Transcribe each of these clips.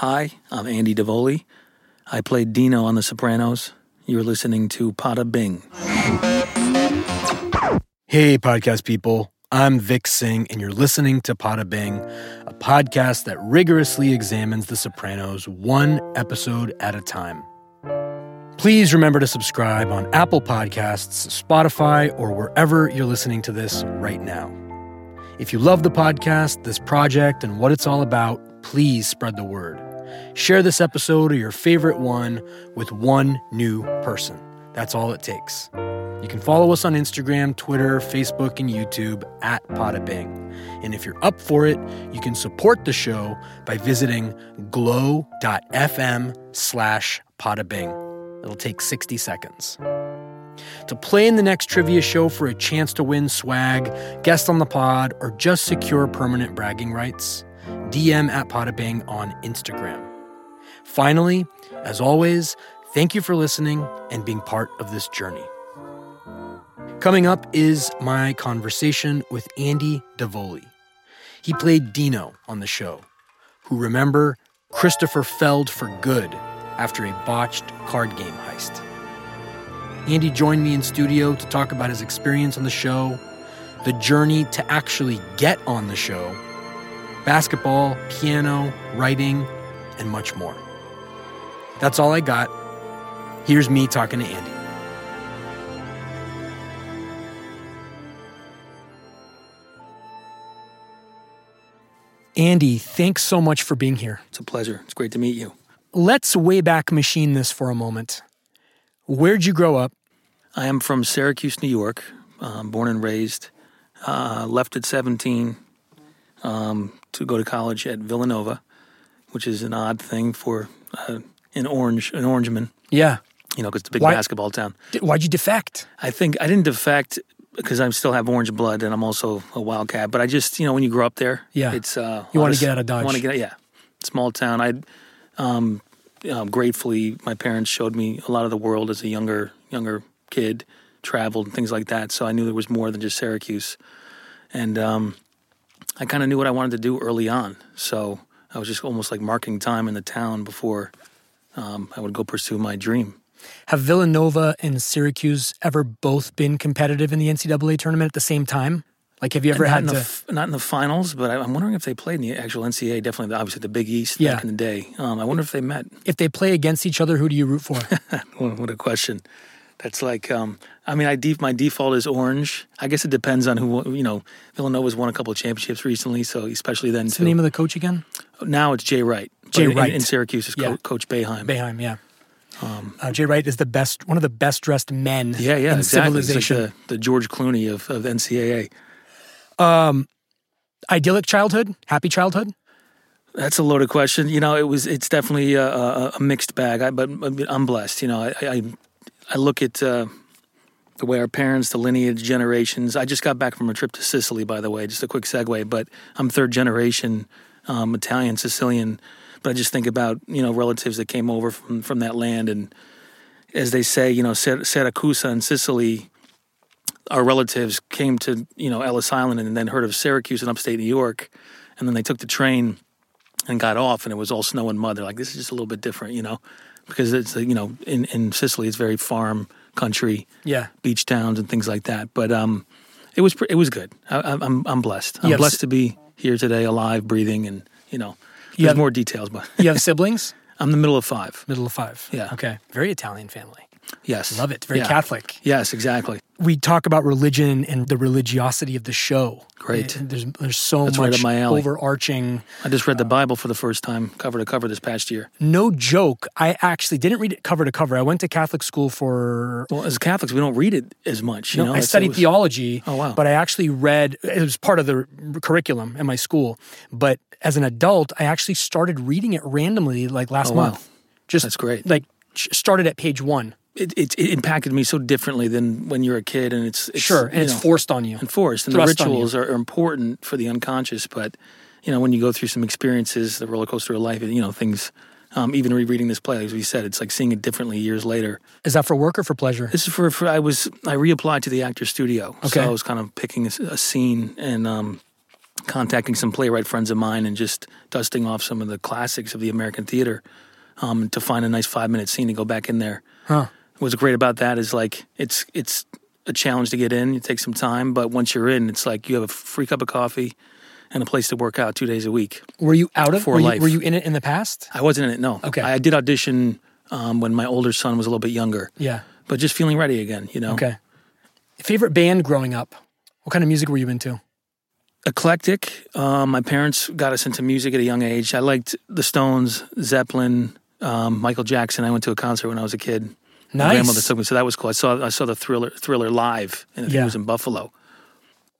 Hi, I'm Andy Davoli. I played Dino on The Sopranos. You're listening to Pada Bing. Hey, podcast people. I'm Vic Singh, and you're listening to Pada Bing, a podcast that rigorously examines The Sopranos one episode at a time. Please remember to subscribe on Apple Podcasts, Spotify, or wherever you're listening to this right now. If you love the podcast, this project, and what it's all about, please spread the word. Share this episode or your favorite one with one new person. That's all it takes. You can follow us on Instagram, Twitter, Facebook, and YouTube at Podabing. And if you're up for it, you can support the show by visiting glow.fm slash Podabing. It'll take 60 seconds. To play in the next trivia show for a chance to win swag, guest on the pod, or just secure permanent bragging rights, DM at Podabing on Instagram. Finally, as always, thank you for listening and being part of this journey. Coming up is my conversation with Andy Davoli. He played Dino on the show, who remember Christopher Feld for good after a botched card game heist. Andy joined me in studio to talk about his experience on the show, the journey to actually get on the show, basketball, piano, writing, and much more. That's all I got. Here's me talking to Andy. Andy, thanks so much for being here. It's a pleasure. It's great to meet you. Let's way back machine this for a moment. Where'd you grow up? I am from Syracuse, New York, um, born and raised. Uh, left at 17 um, to go to college at Villanova, which is an odd thing for uh, an orange an orangeman. Yeah. You know, because it's a big Why- basketball town. Why'd you defect? I think I didn't defect because I still have orange blood and I'm also a wildcat. But I just, you know, when you grow up there, Yeah. it's uh, You wanna get out of Dodge. Want to get, yeah, small town. I, um, um, gratefully, my parents showed me a lot of the world as a younger younger kid, traveled and things like that. So I knew there was more than just Syracuse, and um, I kind of knew what I wanted to do early on. So I was just almost like marking time in the town before um, I would go pursue my dream. Have Villanova and Syracuse ever both been competitive in the NCAA tournament at the same time? Like, have you ever not had in the to? f- not in the finals, but I, I'm wondering if they played in the actual NCAA. Definitely, obviously, the Big East Yeah. back in the day. Um, I wonder if they met. if they play against each other, who do you root for? What a question! That's like, um, I mean, I def- my default is orange. I guess it depends on who you know. Villanova's won a couple of championships recently, so especially then What's too. the name of the coach again? now it's Jay Wright. Jay in- Wright. in, Syracuse is Yeah. Coach Boeheim. Boeheim, yeah. uh, Jay Wright is the best, one of the best dressed men yeah, yeah, in exactly. It's like civilization. the, the George Clooney of, of NCAA. Um, Idyllic childhood, happy childhood. That's a loaded question. You know, it was. It's definitely a, a, a mixed bag. I, but I'm blessed. You know, I I, I look at uh, the way our parents, the lineage, generations. I just got back from a trip to Sicily, by the way. Just a quick segue. But I'm third generation um, Italian, Sicilian. But I just think about you know relatives that came over from from that land, and as they say, you know, Syr- Syracuse in Sicily. Our relatives came to you know Ellis Island and then heard of Syracuse in upstate New York, and then they took the train and got off and it was all snow and mud. They're like, this is just a little bit different, you know, because it's, you know, in, in Sicily, it's very farm country, Yeah. beach towns and things like that. But um, it was, it was good. I, I- I'm, I'm blessed. I'm have blessed to be here today, alive, breathing, and, you know, You there's have- more details, but You have siblings? I'm the middle of five. Middle of five. Yeah. Okay. Very Italian family. Yes. Love it. Very Yeah. Catholic. Yes, exactly. We talk about religion and the religiosity of the show. Great. Uh, There's there's so That's right much alley. overarching. I just read the Bible for the first time, cover to cover, this past year. No joke. I actually didn't read it cover to cover. I went to Catholic school for Well, as Catholics, we don't read it as much. You No, know, I studied was- theology. Oh, wow. But I actually read. It was part of the curriculum in my school. But as an adult, I actually started reading it randomly, like last Oh, wow. month. Just That's great. Like started at page one. It, it, it impacted me so differently than when you're a kid, and it's, it's Sure, and it's know, forced on you. and the Thrust on rituals are, are important for the unconscious. But you know, when you go through some experiences, the roller coaster of life, you know, things. Um, even rereading this play, as we said, it's like seeing it differently years later. Is that for work or for pleasure? This is for, for I was I reapplied to the actor studio, Okay. so I was kind of picking a, a scene, and um, contacting some playwright friends of mine and just dusting off some of the classics of the American theater um, to find a nice five minute scene to go back in there. Huh. What's great about that is like it's it's a challenge to get in. It takes some time, but once you're in, it's like you have a free cup of coffee and a place to work out two days a week. Were you out of For were you, life. were you in it in the past? I wasn't in it, no. Okay. I, I did audition um, when my older son was a little bit younger, Yeah. but just feeling ready again, you know. Okay. Favorite band growing up? What kind of music were you into? Eclectic. Um, my parents got us into music at a young age. I liked the Stones, Zeppelin, um, Michael Jackson. I went to a concert when I was a kid. Nice. My grandmother took me, so that was cool. I saw I saw the Thriller Thriller live, and Yeah. it was in Buffalo.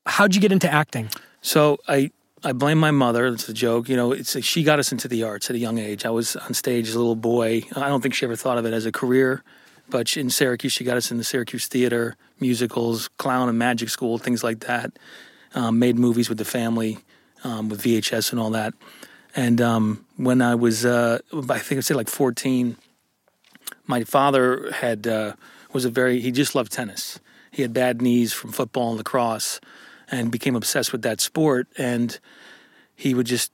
How'd you get into acting? So I I blame my mother. It's a joke, you know. It's she got us into the arts at a young age. I was on stage as a little boy. I don't think she ever thought of it as a career, but in Syracuse, she got us in the Syracuse theater, musicals, clown and magic school, things like that. Um, made movies with the family, um, with VHS and all that. And um, when I was, uh, I think I'd say like fourteen, my father had uh, was a very he just loved tennis. He had bad knees from football and lacrosse, and became obsessed with that sport. And he would just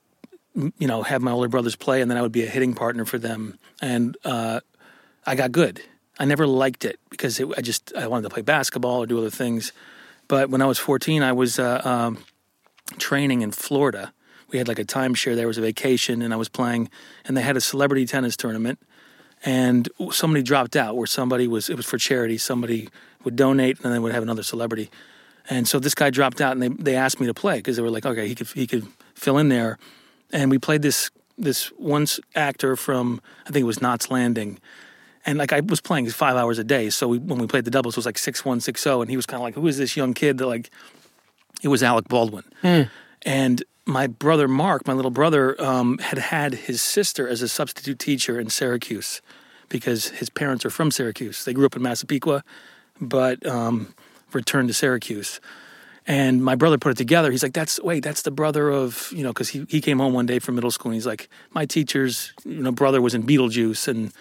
you know have my older brothers play, and then I would be a hitting partner for them. And uh, I got good. I never liked it because it, I just I wanted to play basketball or do other things. But when I was 14, I was uh, um, training in Florida. We had like a timeshare. There was a vacation, and I was playing. And they had a celebrity tennis tournament, and somebody dropped out. Where somebody was, it was for charity. Somebody would donate, and then would have another celebrity. And so this guy dropped out, and they they asked me to play because they were like, okay, he could he could fill in there. And we played this this one s- actor from I think it was Knots Landing, and like I was playing five hours a day. So we, when we played the doubles, it was like six one six zero, and he was kind of like, who is this young kid that like? It was Alec Baldwin, and my brother Mark, my little brother, um, had had his sister as a substitute teacher in Syracuse because his parents are from Syracuse. They grew up in Massapequa, but um, returned to Syracuse. And my brother put it together. He's like, "That's wait, that's the brother of you know," because he he came home one day from middle school. and He's like, "My teacher's you know brother was in Beetlejuice," and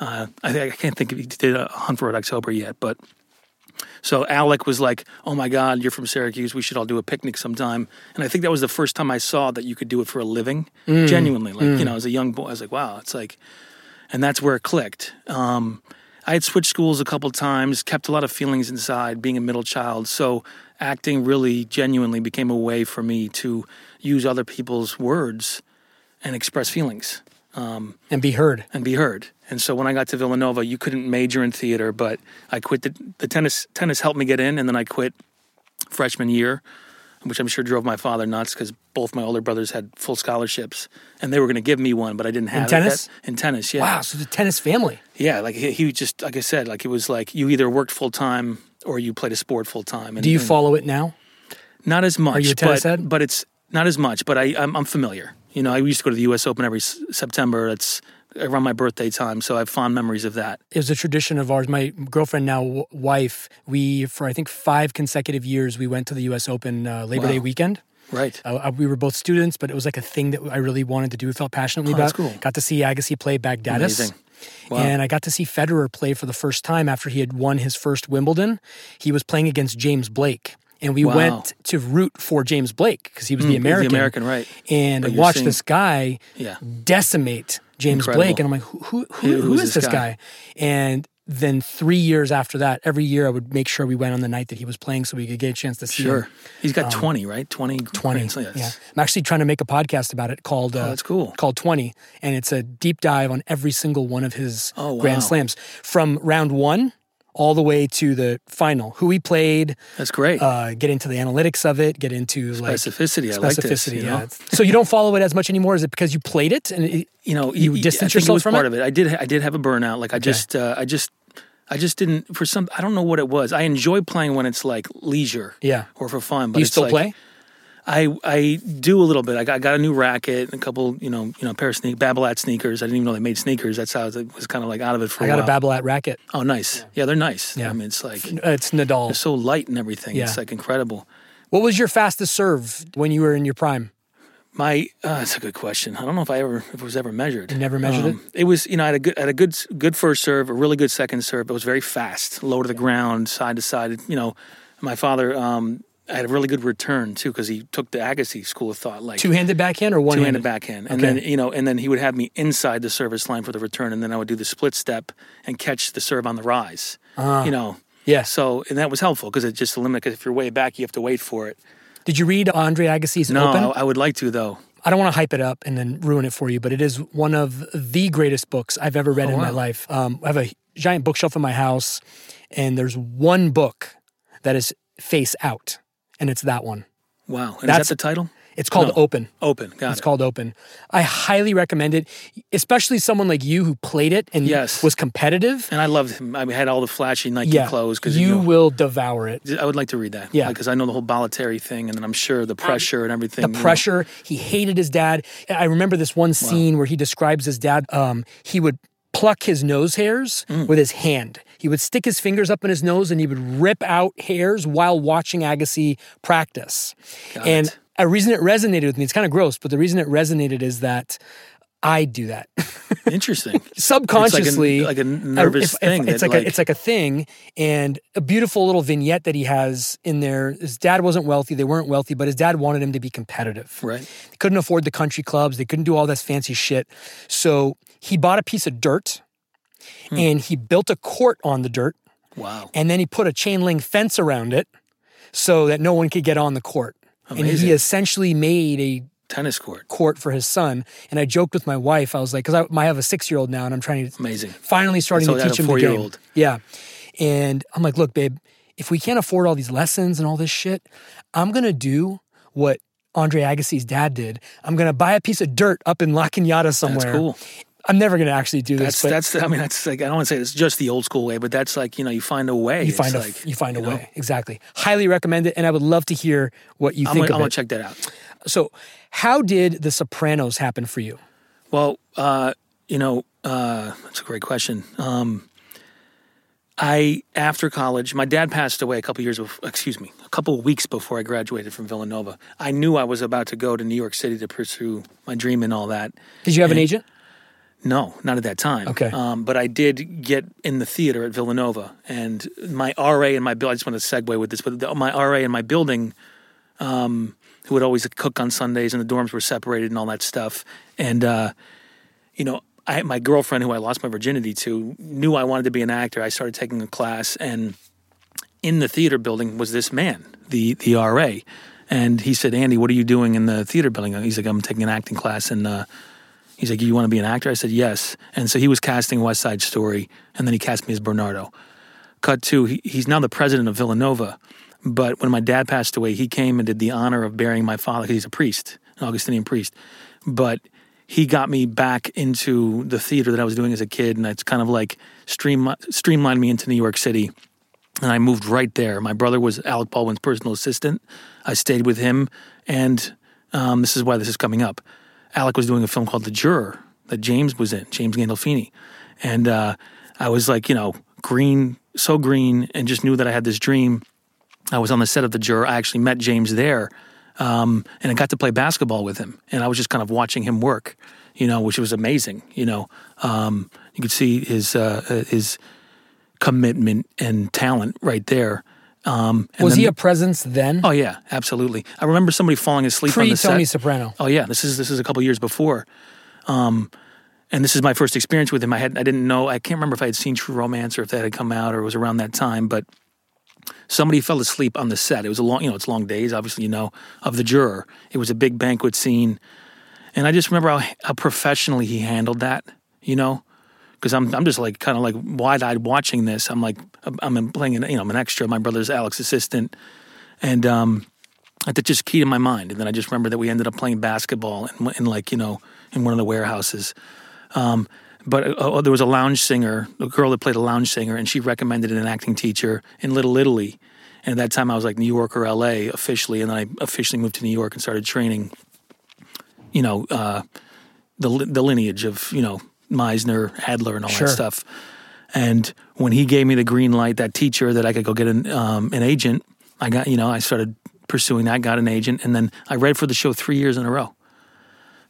uh, I, I can't think if he did a Hunt for Red October yet, but so Alec was like, "Oh my God, you're from Syracuse. We should all do a picnic sometime." And I think that was the first time I saw that you could do it for a living, genuinely. Like you know, as a young boy, I was like, "Wow!" It's like, and that's where it clicked. Um, I had switched schools a couple times, kept a lot of feelings inside, being a middle child. So acting really, genuinely became a way for me to use other people's words and express feelings And be heard. and be heard. And so when I got to Villanova, you couldn't major in theater, but I quit the, the tennis. Tennis helped me get in, and then I quit freshman year, which I'm sure drove my father nuts because both my older brothers had full scholarships, and they were going to give me one, but I didn't have it tennis? yet. In tennis, yeah, Wow, so the tennis family. yeah. Like he, he just like I said, like it was like you either worked full time or you played a sport full time. Do you follow it now? Not as much. Are you a tennis but, head? But it's not as much. But I, I'm, I'm familiar. You know, I used to go to the U.S. Open every s- September. It's around my birthday time, so I have fond memories of that. It was a tradition of ours. My girlfriend, now w- wife, we, for I think five consecutive years, we went to the US Open uh, Labor Wow. Day weekend. Right. Uh, uh, we were both students, but it was like a thing that I really wanted to do, felt passionately Oh, about. cool. Got to see Agassi play Baghdatis. Amazing. Wow. And I got to see Federer play for the first time after he had won his first Wimbledon. He was playing against James Blake. And we Wow. Mm, went to root for James Blake because he was the the American. American, right. And But I watched seeing- this guy Yeah. decimate James Incredible. Blake. And I'm like, who, who, who, Who- is this guy? guy? And then three years after that, every year I would make sure we went on the night that he was playing so we could get a chance to see him. Sure. He's got 20, right? 20. 20. Grand. Yeah. I'm actually trying to make a podcast about it called uh, Oh, that's cool. called 20 and it's a deep dive on every single one of his Oh, wow. grand slams from round 1 all the way to the final. Who he played, That's great. uh, get into the analytics of it, get into like Specificity. I like this. specificity, you yeah. so you don't follow it as much anymore is it because you played it and it, you know, You distance I yourself it was from part it? of it. I did. I did have a burnout. Like I just, uh, I just, I just didn't. For some, I don't know what it was. I enjoy playing when it's like leisure, Yeah. or for fun. But you it's still like, play? I I do a little bit. I got, I got a new racket, and a couple, you know, you know, a pair of sneak Babolat sneakers. I didn't even know they made sneakers. That's how I was kind of like out of it for I a got a. Babolat racket. oh, nice. Yeah. they're nice. Yeah. I mean, it's like It's Nadal. they're so light and everything. Yeah. It's like incredible. What was your fastest serve when you were in your prime? My uh, that's a good question. I don't know if I ever if it was ever measured. Um, You never measured it? It was you know I had a good had a good good first serve, a really good second serve. It was very fast, low to the ground, side to side. You know, my father um, had a really good return too because he took the Agassi School of Thought, like Two-handed backhand or one-handed? two-handed backhand, and Okay. then you know, and then he would have me inside the service line for the return, and then I would do the split step and catch the serve on the rise. You know, Yeah. so and that was helpful because it just eliminated. Because if you're way back, you have to wait for it. Did you read Andre Agassi's No, Open? I, I would like to though. I don't want to hype it up and then ruin it for you, but it is one of the greatest books I've ever read in my Oh, life. Um, I have a giant bookshelf in my house, and there's one book that is face out, and it's that one. Wow, and That's- is that the title? It's called No. Open. Open. Got It's it. called Open. I highly recommend it, especially someone like you who played it and Yes. was competitive. and I loved him. I had all the flashy Nike Yeah, clothes because you you. know, will devour it. I would like to read that. Yeah. because I know the whole Bollettieri thing, and then I'm sure the pressure and everything. the you know. pressure. He hated his dad. I remember this one scene where he describes his dad. Um, he would pluck his nose hairs Mm. with his hand. He would stick his fingers up in his nose and he would rip out hairs while watching Agassi practice. Got and it. a reason it resonated with me, it's kind of gross, but the reason it resonated is that I do that Interesting. subconsciously. like a nervous if- if- thing It's that, like, a, it's like a thing, and a beautiful little vignette that he has in there. His dad wasn't wealthy; they weren't wealthy, but his dad wanted him to be competitive. right. They couldn't afford the country clubs. They couldn't do all this fancy shit. So he bought a piece of dirt Hmm. and he built a court on the dirt. Wow. And then he put a chain link fence around it so that no one could get on the court. Amazing. And he essentially made a Tennis court. court for his son. And I joked with my wife. I was like, because I, I have a six year old now and I'm trying to Amazing. finally starting to teach him the game. four-year-old. Yeah. And I'm like, look, babe, if we can't afford all these lessons and all this shit, I'm going to do what Andre Agassi's dad did. I'm going to buy a piece of dirt up in La Cañada somewhere. That's cool. I'm never going to actually do That's this, but that's. I mean, that's like I don't want to say it's just the old school way, but that's like you know you find a way. you It's find a like, you find a way. Exactly. Highly recommend it, and I would love to hear what you I'm think gonna, I'm gonna check that out. So, how did The Sopranos happen for you? Well, uh, you know, uh, that's a great question. Um, I after college, my dad passed away a couple years. Before, excuse me, a couple weeks before I graduated from Villanova. I knew I was about to go to New York City to pursue my dream and all that. Did you have an agent? No, not at that time. Okay. Um, but I did get in the theater at Villanova, and my RA in my building. I just want to segue with this, but the, my RA in my building, um, who would always cook on Sundays, and the dorms were separated and all that stuff. And uh, you know, I my girlfriend, who I lost my virginity to, knew I wanted to be an actor. I started taking a class, and in the theater building was this man, the the RA, and he said, "Andy, what are you doing in the theater building?" He's like, "I'm taking an acting class," and uh, he's like, "You want to be an actor?" I said, "Yes." And so he was casting West Side Story, and then he cast me as Bernardo. Cut to he, he's now the president of Villanova, but when my dad passed away, he came and did the honor of burying my father he's a priest, an Augustinian priest, but. He got me back into the theater that I was doing as a kid, and it's kind of like stream, streamlined me into New York City and I moved right there. My brother was Alec Baldwin's personal assistant. I stayed with him, and um, this is why this is coming up. Alec was doing a film called The Juror that James was in, James Gandolfini, and uh, I was like, you know, green, so green, and just knew that I had this dream. I was on the set of The Juror. I actually met James there, um, and I got to play basketball with him, and I was just kind of watching him work, you know, which was amazing. You know, um, you could see his uh, his commitment and talent right there. Um, Was then- he a presence then? Oh yeah, absolutely. I remember somebody falling asleep on Pre the set. Tony Soprano. Oh yeah, this is this is a couple years before, um, and this is my first experience with him. I had I didn't know I can't remember if I had seen True Romance or if that had come out or it was around that time, but somebody fell asleep on the set. It was a long you know it's long days, obviously you know of the juror. It was a big banquet scene, and I just remember how, how professionally he handled that. You know, because I'm I'm just like kind of like wide eyed watching this. I'm like I'm I'm playing an you know I'm an extra. My brother's Alec's assistant, and um, that just keyed in my mind. And then I just remember that we ended up playing basketball in, in like you know in one of the warehouses. Um, but uh, there was a lounge singer, a girl that played a lounge singer, and she recommended an acting teacher in Little Italy. And at that time, I was like New York or L.A. officially, and then I officially moved to New York and started training. You know, uh, the the lineage of you know Meisner, Adler, and all Sure. that stuff. And when he gave me the green light, that teacher that I could go get an um, an agent, I got you know I started pursuing that, got an agent, and then I read for the show three years in a row.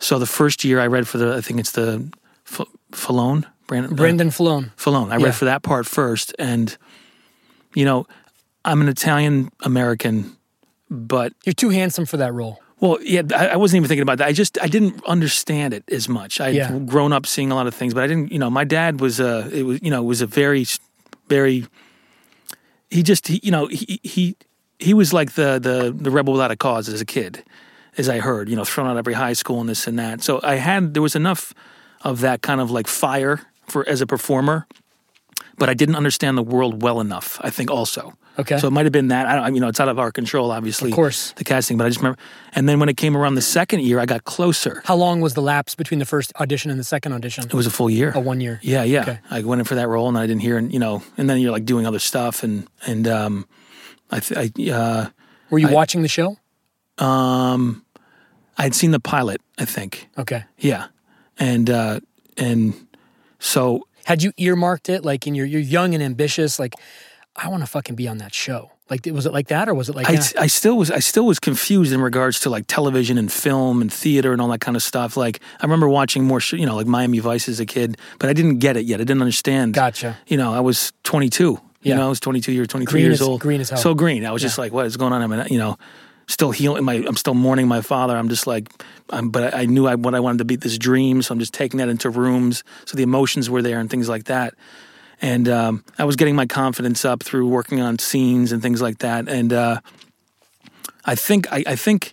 So the first year I read for the I think it's the F- Filone, Brendan, uh, Filone. Filone. I Yeah. read for that part first, and you know, I'm an Italian American but You're too handsome for that role. Well, yeah, I, wasn't even thinking about that. I just I didn't understand it as much. I'd Yeah. grown up seeing a lot of things, but I didn't. You know, my dad was a it was you know was a very very. He just he, you know he he he was like the the the rebel without a cause as a kid, as I heard. You know, thrown out every high school and this and that. So I had there was enough of that kind of like fire for as a performer, but I didn't understand the world well enough. I think also. Okay. So it might have been that. I don't, you know, it's out of our control, obviously. Of course. The casting, but I just remember. And then when it came around the second year, I got closer. How long was the lapse between the first audition and the second audition? It was a full year. Oh, one year. Yeah, yeah. Okay. I went in for that role, and I didn't hear, and you know, and then you're like doing other stuff, and and um, I, th- I uh, Were you watching the show? um, I had seen the pilot, I think. Okay. Yeah, and uh, and so Had you earmarked it like in your you're young and ambitious, like I want to fucking be on that show? Like was it like that or was it like I, yeah, I still was I still was confused in regards to like television and film and theater and all that kind of stuff. Like I remember watching more, sh- you know, like Miami Vice as a kid, but I didn't get it yet. I didn't understand. Gotcha. You know, I was 22. You Yeah. know, I was 22 years, 23 Green years as- old. green as hell. So green. I was just like, what is going on? I mean, you know, still healing. My I'm still mourning my father. I'm just like, I'm, but I, I knew I, what I wanted to be this dream. So I'm just taking that into rooms. So the emotions were there and things like that. And um, I was getting my confidence up through working on scenes and things like that. And uh, I think I, I think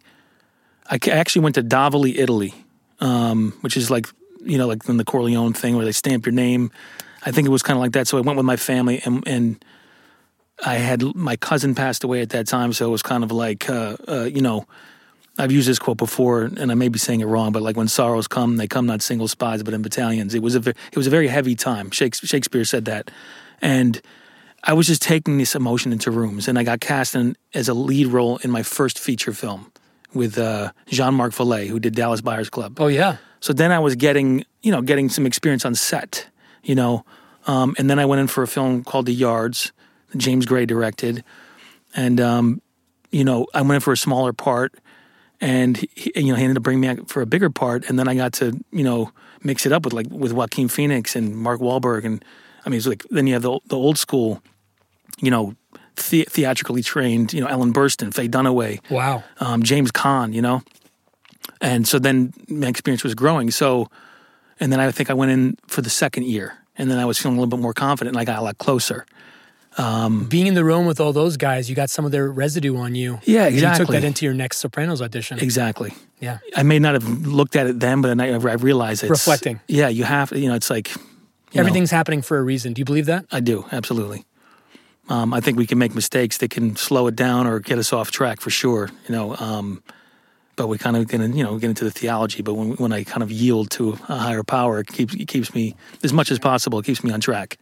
I actually went to Davoli, Italy, um, which is like you know like in the Corleone thing where they stamp your name. I think it was kind of like that. So I went with my family, and and I had my cousin passed away at that time, so it was kind of like uh, uh, you know. I've used this quote before, and I may be saying it wrong, but like when sorrows come, they come not single spies, but in battalions. It was a ve- it was a very heavy time. Shakespeare said that, and I was just taking this emotion into rooms, and I got cast in as a lead role in my first feature film with uh, Jean Marc Vallée, who did Dallas Buyers Club. Oh yeah. So then I was getting, you know, getting some experience on set, you know, um, and then I went in for a film called The Yards, that James Gray directed, and um, you know, I went in for a smaller part, and he, you know, he ended up bringing me out for a bigger part, and then I got to, you know, mix it up with like with Joaquin Phoenix and Mark Wahlberg, and I mean, it's like then you have the the old school, you know. The- theatrically trained, you know, Ellen Burstyn, Faye Dunaway, Wow. um, James Caan, you know. And so then my experience was growing. So, and then I think I went in for the second year, and then I was feeling a little bit more confident, and I got a lot closer. Being in the room with all those guys, you got some of their residue on you. Yeah, And You took that into your next Sopranos audition. Exactly. Yeah. I may not have looked at it then, but I, I realized it's Reflecting. Yeah, you have. You know, it's like you know, Everything's happening for a reason. Do you believe that? I do absolutely. Um, I think we can make mistakes that can slow it down or get us off track for sure. You know, um, but we kind of get in, you know get into the theology. But when when I kind of yield to a higher power, it keeps it keeps me as much as possible. It keeps me on track.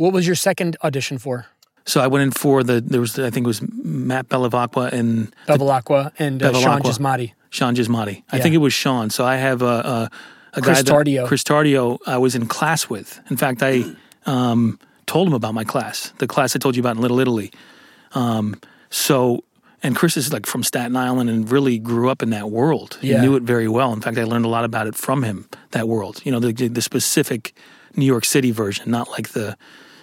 What was your second audition for? So I went in for the there was I think it was Matt Bevilacqua and Bevilacqua and uh, Sean Bevilacqua. Gismonte. Sean Gismonte. I think it was Sean. So I have a, a, a Chris guy that, Tardio. Chris Tardio. I was in class with. In fact, I um, told him about my class, the class I told you about in Little Italy. Um, so, and Chris is like from Staten Island and really grew up in that world. Yeah. He knew it very well. In fact, I learned a lot about it from him. That world, you know, the the specific New York City version, not like the,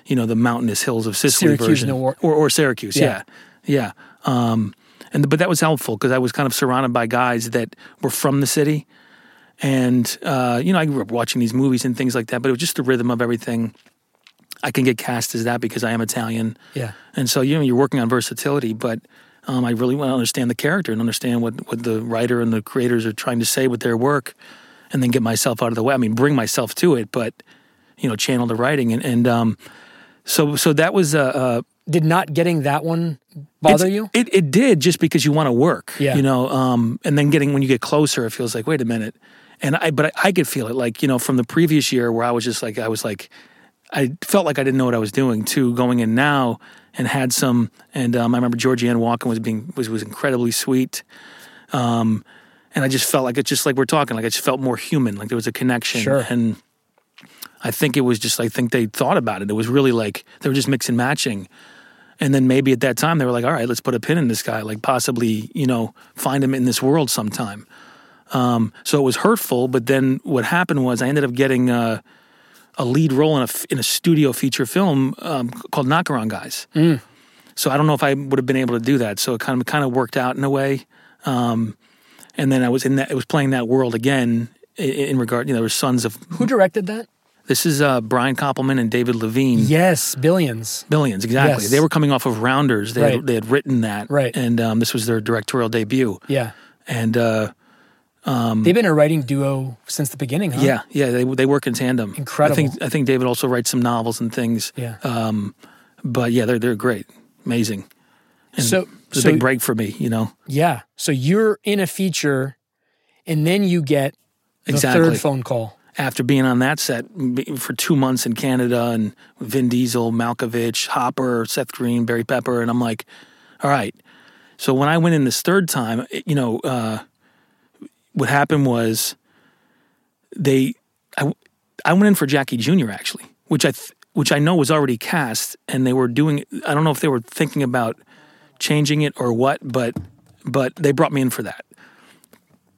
you know, the mountainous hills of Sicily Syracuse, version, Or- or Syracuse. Yeah. Yeah, yeah. Um, and but that was helpful because I was kind of surrounded by guys that were from the city, and uh, you know I grew up watching these movies and things like that. But it was just the rhythm of everything. I can get cast as that because I am Italian, Yeah. and so you know you're working on versatility. But um, I really want to understand the character and understand what what the writer and the creators are trying to say with their work, and then get myself out of the way. I mean, bring myself to it, but you know, channel the writing and and um, so so that was uh, uh Did not getting that one bother it's- you? It it did just because you want to work. Yeah. You know, um, and then getting when you get closer, it feels like wait a minute, and I but I, I could feel it like you know from the previous year where I was just like I was like I felt like I didn't know what I was doing to going in now and had some and um, I remember Georgianne Walken was being was was incredibly sweet. Um, and I just felt like it's just like we're talking, like I just felt more human, like there was a connection. Sure. And I think it was just I think they thought about it. It was really like they were just mix and matching. And then maybe at that time they were like, all right, let's put a pin in this guy, like possibly, you know, find him in this world sometime. Um, so it was hurtful, but then what happened was I ended up getting uh, a lead role in a, in a studio feature film um, called Knockaround Guys. So I don't know if I would have been able to do that. So it kind of kind of worked out in a way. Um, and then I was in that. It was playing that world again in, in regard. You know, there were sons of. Who directed that? This is uh, Brian Koppelman and David Levien. Yes, Billions. Billions, exactly. Yes. They were coming off of Rounders. They, Right. had, they had written that, Right. And um, this was their directorial debut. Yeah. And uh, They've been a writing duo since the beginning, huh? yeah, yeah, they they work in tandem. Incredible. I think I think David also writes some novels and things. Yeah. Um, but yeah, they're they're great, amazing. And So- it's a so- big break for me, you know. Yeah. So you're in a feature and then you get the Exactly. third phone call. After being on that set for two months in Canada and Vin Diesel, Malkovich, Hopper, Seth Green, Barry Pepper, and I'm like, all right. So when I went in this third time, you know, uh, what happened was they, I, I went in for Jackie Jr. actually, which I, th- which I know was already cast, and they were doing. I don't know if they were thinking about changing it or what, but but they brought me in for that.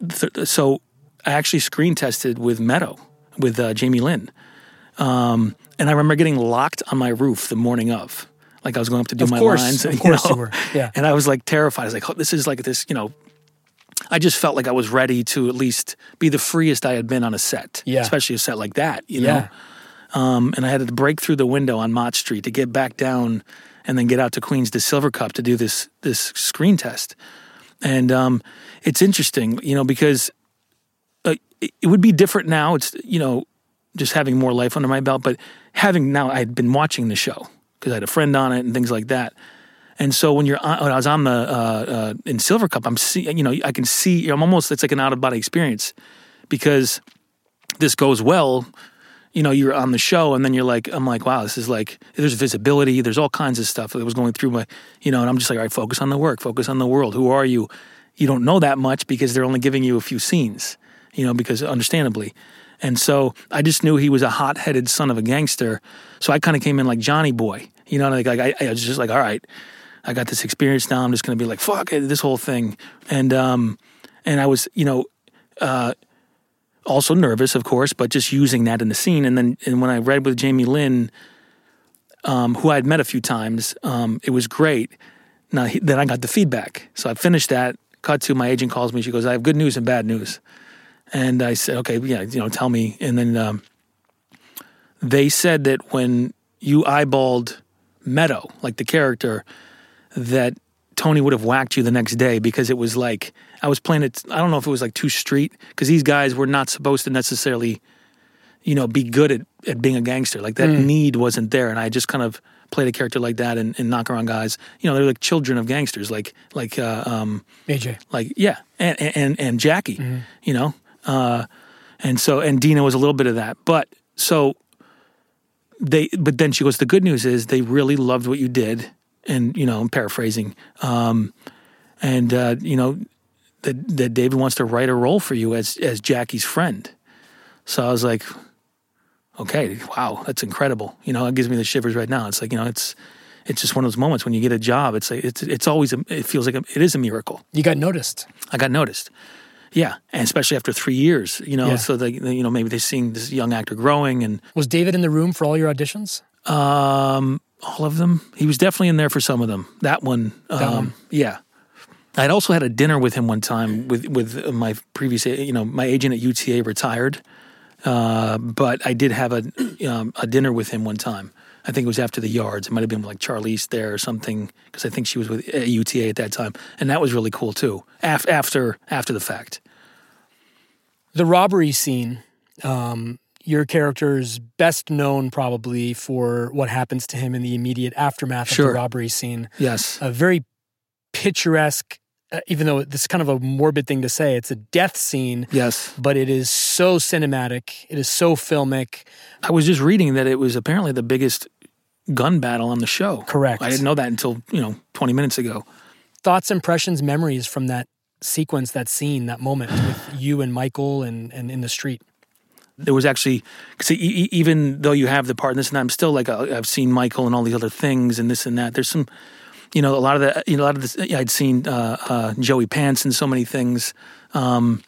Th- so I actually screen tested with Meadow with uh, Jamie Lynn, um, and I remember getting locked on my roof the morning of. Like I was going up to do Of my course, lines, of you course know? you were, yeah. And I was like terrified. I was like, oh, "This is like this," you know. I just felt like I was ready to at least be the freest I had been on a set, Yeah. especially a set like that, you Yeah. know. Um, and I had to break through the window on Mott Street to get back down, and then get out to Queens to Silvercup to do this this screen test. And um, it's interesting, you know, because uh, it, would be different now. It's you know, just having more life under my belt, but having now I had been watching the show because I had a friend on it and things like that. And so when you're on, when I was on the uh, uh, in Silvercup, I'm see you know I can see I'm almost it's like an out of body experience because this goes well. You know, you're on the show, and then you're like, I'm like, wow, this is like, there's visibility, there's all kinds of stuff that was going through my, you know, and I'm just like, all right, focus on the work, focus on the world. Who are you? You don't know that much because they're only giving you a few scenes, you know, because understandably. And so I just knew he was a hot headed son of a gangster. So I kind of came in like Johnny Boy, you know, like, like I, I was just like, all right, I got this experience now. I'm just going to be like, fuck it, this whole thing. And, um, and I was, you know, uh, also nervous, of course, but just using that in the scene. And then, and when I read with Jamie Lynn, um, who I had met a few times, um, it was great. Now, he, then I got the feedback. So I finished that. Cut to my agent calls me. She goes, "I have good news and bad news." And I said, "Okay, yeah, you know, tell me." And then um, they said that when you eyeballed Meadow, like the character, that Tony would have whacked you the next day because it was like I was playing it. I don't know if it was like too street because these guys were not supposed to necessarily, you know, be good at, at being a gangster. Like that need wasn't there, and I just kind of played a character like that and, and knock around guys. You know, they're like children of gangsters, like like uh, um, AJ. like yeah, and and and Jackie, you know, uh, and so and Dino was a little bit of that, but so they, but then she goes, the good news is they really loved what you did, and you know, I'm paraphrasing, um, and uh, you know that that David wants to write a role for you as as Jackie's friend. So I was like, okay, wow, that's incredible. You know, it gives me the shivers right now. It's like you know, it's it's just one of those moments when you get a job. It's like it's it's always a, it feels like a, it is a miracle. You got noticed. I got noticed. Yeah, and especially after three years, you know, Yeah. so they, they- you know, maybe they're seeing this young actor growing, and Was David in the room for all your auditions? um, all of them. He was definitely in there for some of them. That one, um, one. yeah. I'd also had a dinner with him one time with with my previous, you know, my agent at UTA retired, uh, but I did have a um, a dinner with him one time. I think it was after the yards. It might have been like Charlize there or something because I think she was with UTA at that time, and that was really cool too. Af- after after the fact. The robbery scene, um, your character is best known probably for what happens to him in the immediate aftermath of the robbery scene. Yes. A very picturesque, uh, even though this is kind of a morbid thing to say, it's a death scene, Yes. but it is so cinematic. It is so filmic. I was just reading that it was apparently the biggest gun battle on the show. Correct. I didn't know that until, you know, 20 minutes ago. Thoughts, impressions, memories from that sequence, that scene, that moment with you and Michael and, and in the street. There was actually, cause e- even though you have the part in this and that, I'm still like, uh, I've seen Michael and all these other things and this and that. There's some, you know, a lot of the, you know, a lot of this, I'd seen uh, uh, Joey Pants and so many things. Um,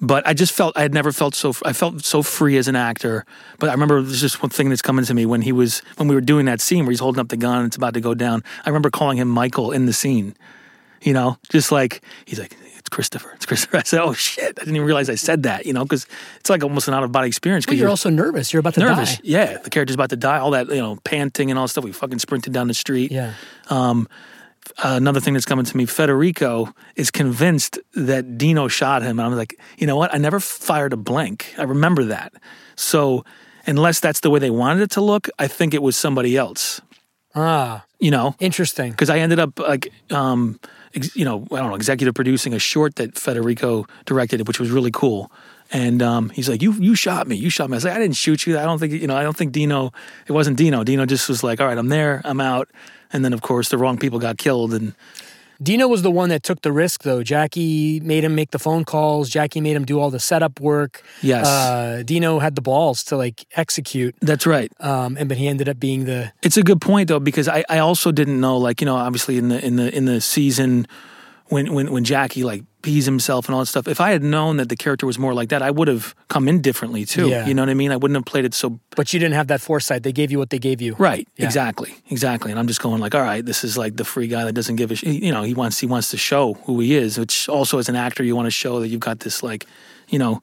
but I just felt I had never felt so I felt so free as an actor. But I remember there's just one thing that's coming to me when he was when we were doing that scene where he's holding up the gun and it's about to go down. I remember calling him Michael in the scene. You know, just like he's like it's Christopher, it's Christopher. I said, oh shit, I didn't even realize I said that. You know, because it's like almost an out of body experience. But Because you're also nervous. You're about to nervous. die. Yeah, the character's about to die. All that you know, panting and all that stuff. We fucking sprinted down the street. Yeah. Uh, another thing that's coming to me, Federico is convinced that Dino shot him. And I'm like, you know what? I never fired a blank. I remember that. So unless that's the way they wanted it to look, I think it was somebody else. Ah, You know, interesting. because I ended up like, um, you know, I don't know, executive producing a short that Federico directed, which was really cool. And um, he's like, "You, you shot me. You shot me." I was like, "I didn't shoot you. I don't think, you know, I don't think Dino. It wasn't Dino. Dino just was like, all right, I'm there. I'm out." And then, of course, the wrong people got killed. And Dino was the one that took the risk, though. Jackie made him make the phone calls. Jackie made him do all the setup work. Yes. Uh, Dino had the balls to like execute, that's right. um, and but he ended up being the It's a good point though because I, I also didn't know like you know obviously in the in the in the season when when when Jackie like pees himself and all that stuff if I had known that the character was more like that I would have come in differently too Yeah. you know what I mean I wouldn't have played it so But you didn't have that foresight. They gave you what they gave you. right Yeah. exactly exactly and I'm just going like all right this is like the free guy that doesn't give a sh- you know he wants he wants to show who he is which also as an actor you want to show that you've got this like you know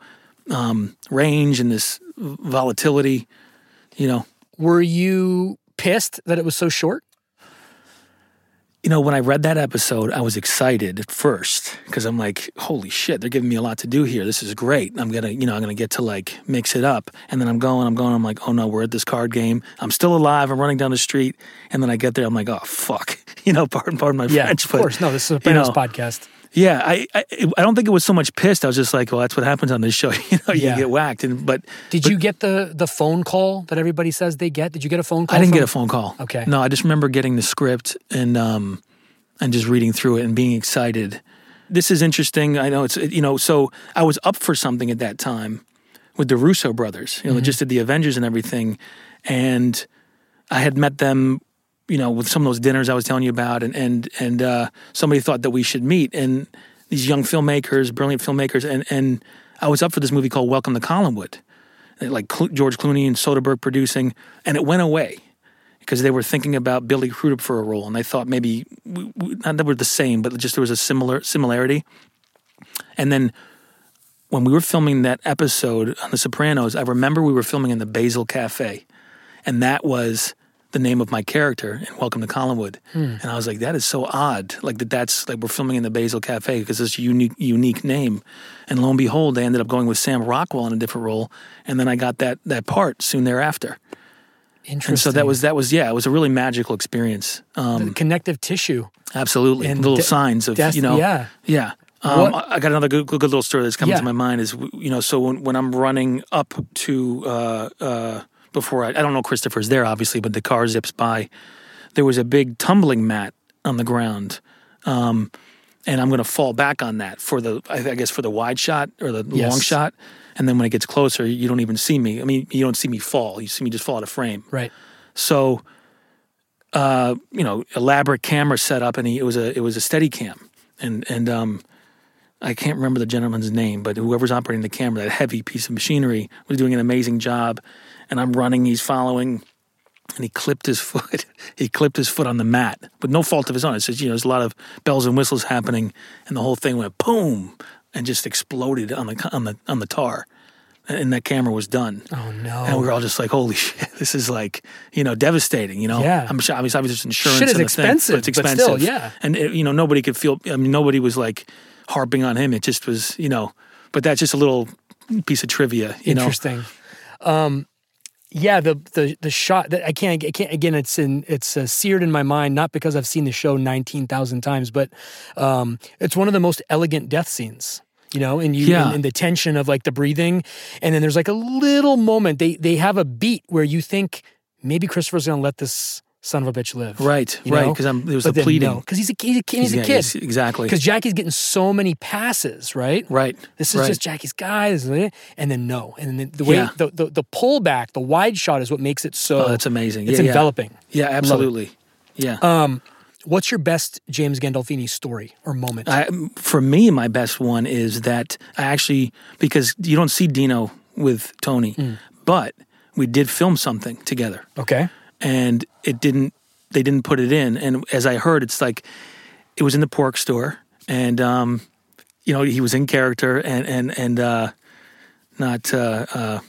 um, range and this volatility you know Were you pissed that it was so short? You know, when I read that episode, I was excited at first because I'm like, holy shit, they're giving me a lot to do here. This is great. I'm going to, you know, I'm going to get to like mix it up. And then I'm going, I'm going, I'm like, oh no, we're at this card game. I'm still alive. I'm running down the street. And then I get there, I'm like, oh fuck. You know, pardon, pardon my Yeah, French. of but, course. No, this is a you know, podcast. Yeah, I, I I don't think it was so much pissed. I was just like, well, that's what happens on this show. You know, Yeah. you get whacked. And but Did you get the the phone call that everybody says they get? Did you get a phone call? I didn't from- get a phone call. Okay. No, I just remember getting the script and um and just reading through it and being excited. This is interesting. I know it's you know, so I was up for something at that time with the Russo brothers. You know, they just did the Avengers and everything and I had met them, you know, with some of those dinners I was telling you about and and and uh somebody thought that we should meet and these young filmmakers, brilliant filmmakers and and I was up for this movie called Welcome to Collinwood like Cl- George Clooney and Soderbergh producing, and it went away because they were thinking about Billy Crudup for a role, and they thought maybe we, we, not that we're the same, but just there was a similar similarity. And then when we were filming that episode on The Sopranos, I remember we were filming in the Basil Cafe, and that was the name of my character in Welcome to Collinwood. And I was like, that is so odd. Like that that's like we're filming in the Basil Cafe because it's a unique unique name. And lo and behold, they ended up going with Sam Rockwell in a different role. And then I got that that part soon thereafter. Interesting. And so that was that was yeah, it was a really magical experience. Um, connective tissue. absolutely. And little de- signs of des- you know yeah. yeah. Um, I got another good, good, good little story that's coming Yeah. to my mind is you know so when, when I'm running up to uh, uh, before. I, I don't know Christopher's there obviously but the car zips by. There was a big tumbling mat on the ground um, and I'm going to fall back on that for the I guess for the wide shot or the Yes. long shot. And then when it gets closer you don't even see me. I mean you don't see me fall. You see me just fall out of frame. Right. so, uh, you know, elaborate camera setup, and he, it was a it was a steady cam, and and um, I can't remember the gentleman's name, but whoever's operating the camera, that heavy piece of machinery, was doing an amazing job. And I'm running, he's following, and he clipped his foot. he clipped his foot on the mat, with no fault of his own. It's just you know, there's a lot of bells and whistles happening, and the whole thing went boom and just exploded on the on the on the tar, and that camera was done. Oh no. And we were all just like, "Holy shit! This is like, you know, devastating." You know, Yeah. I'm sure. Obviously, obviously, it's insurance. Shit is and a thing, expensive, but it's but expensive. still, yeah. And it, you know, nobody could feel. I mean, nobody was like harping on him. It just was, you know. But that's just a little piece of trivia. You know, Interesting. Um, yeah, the the the shot that I can't I can't again. It's in it's uh, seared in my mind, not because I've seen the show nineteen thousand times, but um, it's one of the most elegant death scenes. You know, and you Yeah. and, and the tension of like the breathing, and then there's like a little moment. They they have a beat where you think maybe Christopher's gonna let this son of a bitch live. right? You right? Because I'm there was But the pleading. because he's a he's a, he's a Yeah, kid. yes, exactly. Because Jackie's getting so many passes, right? Right. This is right. just Jackie's guy, this is it, and then no, and then the way Yeah. the, the the pullback, the wide shot is what makes it so. Oh, that's amazing. It's Yeah, yeah. enveloping. Yeah, absolutely. Yeah. Um, what's your best James Gandolfini story or moment? I, for me, my best one is that I actually because you don't see Dino with Tony, but we did film something together, okay. and it didn't. They didn't put it in, and as I heard, it's like it was in the pork store, and um, you know he was in character, and and and uh, not uh, uh,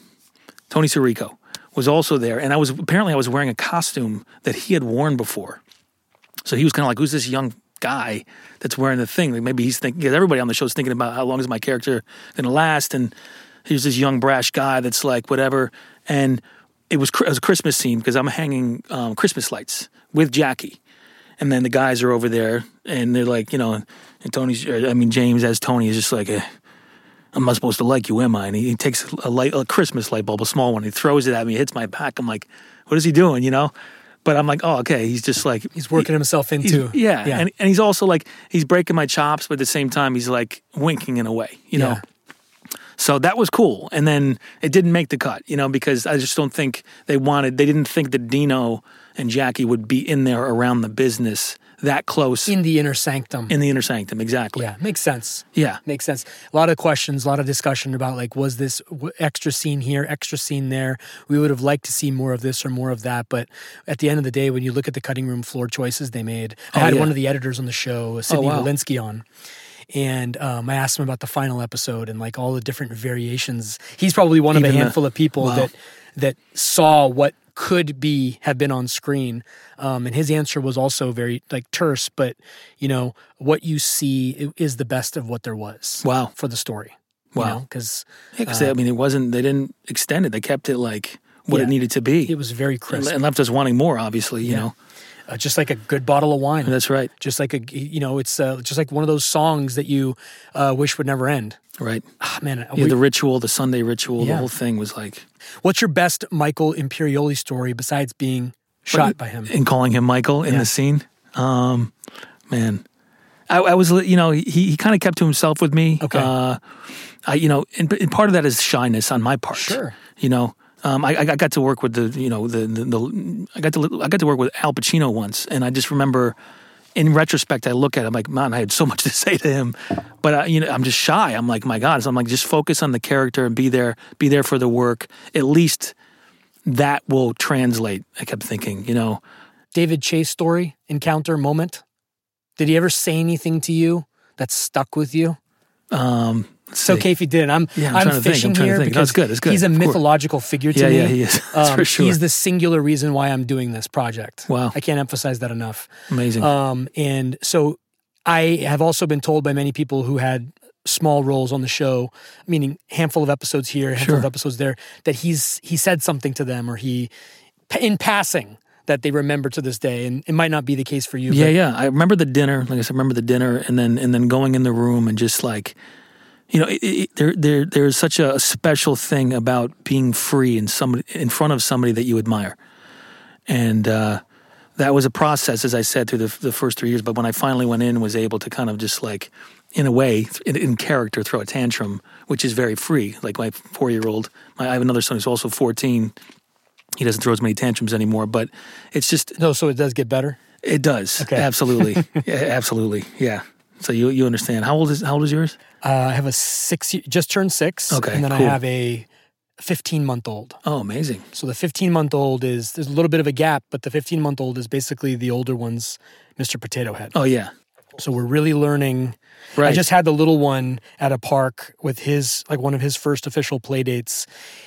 Tony Sirico was also there, and I was apparently I was wearing a costume that he had worn before. So he was kind of like, "Who's this young guy that's wearing the thing?" Like maybe he's thinking because everybody on the show is thinking about how long is my character going to last, and here's this young brash guy that's like whatever. And it was it was a Christmas scene because I'm hanging um, Christmas lights with Jackie, and then the guys are over there, and they're like, you know, and Tony's, I mean James as Tony is just like "I'm not supposed to like you, am I? And he, he takes a light, a Christmas light bulb, a small one. He throws it at me, hits my back. I'm like, what is he doing? You know? But I'm like, oh, okay. He's just like He's working himself into yeah, yeah. And, and he's also like he's breaking my chops, but at the same time he's like winking in a way, you know. So that was cool. And then it didn't make the cut, you know, because I just don't think they wanted they didn't think that Dino and Jackie would be in there around the business that close in, the inner sanctum. In the inner sanctum. Exactly. yeah, makes sense. Yeah. Makes sense. A lot of questions, a lot of discussion about like, was this extra scene here, extra scene there? We would have liked to see more of this or more of that. But at the end of the day, when you look at the cutting room floor choices they made, I Oh, had yeah. one of the editors on the show, oh, Sidney wow. Wolinsky, on. And um, I asked him about the final episode and like all the different variations. He's probably one of a Even the- handful of people wow. that that saw what could be have been on screen um, and his answer was also very like terse but you know what you see is the best of what there was Wow. for the story Wow. because Yeah, 'cause they- I mean, it wasn't. They didn't extend it. They kept it like what Yeah. it needed to be, it was very crisp and left us wanting more. Obviously, you Yeah. know. Uh, just like a good bottle of wine That's right. just like a you know it's uh, just like one of those songs that you uh, wish would never end Right. ah, man Yeah, we- the ritual, the Sunday ritual, Yeah. the whole thing was like what's your best michael imperioli story besides being shot by him and calling him Michael in Yeah. the scene. Um, man, I, I was, you know, he, he kind of kept to himself with me. Okay. Uh, I, you know, and, and part of that is shyness on my part. Sure. You know, um, I, I got to work with the, you know, the, the, the, I got to, I got to work with Al Pacino once, and I just remember. In retrospect, I look at him like, man, I had so much to say to him, but uh, you know, I'm just shy. I'm like, my God, so I'm like, just focus on the character and be there, be there for the work. At least that will translate. I kept thinking, you know, david chase story encounter moment did he ever say anything to you that stuck with you um, If he did. I'm Yeah, I'm I'm, trying to think, fishing here. No, because it's good, it's good, he's a mythological figure to Yeah, me. yeah, he is. That's Um, for sure. He's the singular reason why I'm doing this project. Wow. I can't emphasize that enough. amazing. Um, and so I have also been told by many people who had small roles on the show, meaning handful of episodes here, handful of episodes there, that he's he said something to them or he in passing that they remember to this day. And it might not be the case for you. yeah, but yeah. I remember the dinner. Like I said, I remember the dinner, and then and then going in the room and just like, you know, it, it, there there there's such a special thing about being free in somebody in front of somebody that you admire, and uh, that was a process, as I said, through the the first three years. But when I finally went in, was able to kind of just like, in a way, in, in character, throw a tantrum, which is very free. Like my four year old, I have another son who's also fourteen. He doesn't throw as many tantrums anymore, but it's just no, so it does get better. it does. Okay. Absolutely. yeah, absolutely. Yeah. So you you understand. How old is how old is yours? Uh, I have a six, ye- just turned six. Okay, And then I have a 15 month old. Oh, amazing. So the 15 month old is, there's a little bit of a gap, but the 15 month old is basically the older one's Mr. Potato Head. Oh yeah. So we're really learning. I just had the little one at a park with his, like one of his first official play dates.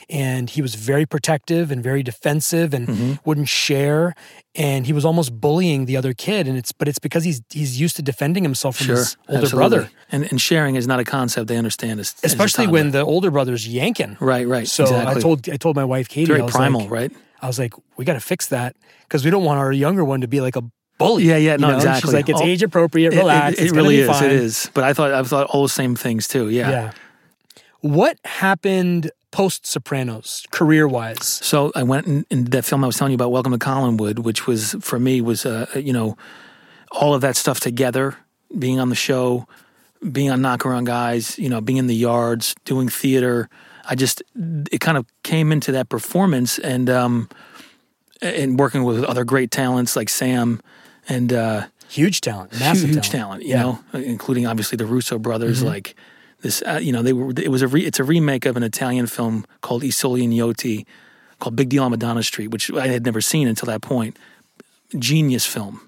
And he was very protective and very defensive and Mm-hmm. wouldn't share. And he was almost bullying the other kid. And it's, but it's because he's, he's used to defending himself from Sure. his older Absolutely. brother, And and sharing is not a concept they understand as, as especially when the older brother's yanking. Right, right. So exactly. I told, I told my wife, Katie, it's very primal, like, right? I was like, we got to fix that because we don't want our younger one to be like a bully. Yeah, yeah, you no, know? exactly. She's like, it's Oh, age appropriate, It- it- relax. It, it's really is. Fine. It is. But I thought I thought all the same things too. Yeah. Yeah. What happened post Sopranos, career wise? So I went and, and that film I was telling you about, Welcome to Collinwood, which was for me was uh, you know all of that stuff together, being on the show, being on Knock Around Guys, you know, being in the yards, doing theater. I just it kind of came into that performance and um and working with other great talents like Sam and uh Huge talent, massive huge talent. talent, you Yeah. know, including obviously the Russo brothers. Mm-hmm. Like this, uh, you know, they were. It was a re, it's a remake of an Italian film called I soliti ignoti, called Big Deal on Madonna Street, which I had never seen until that point. Genius film,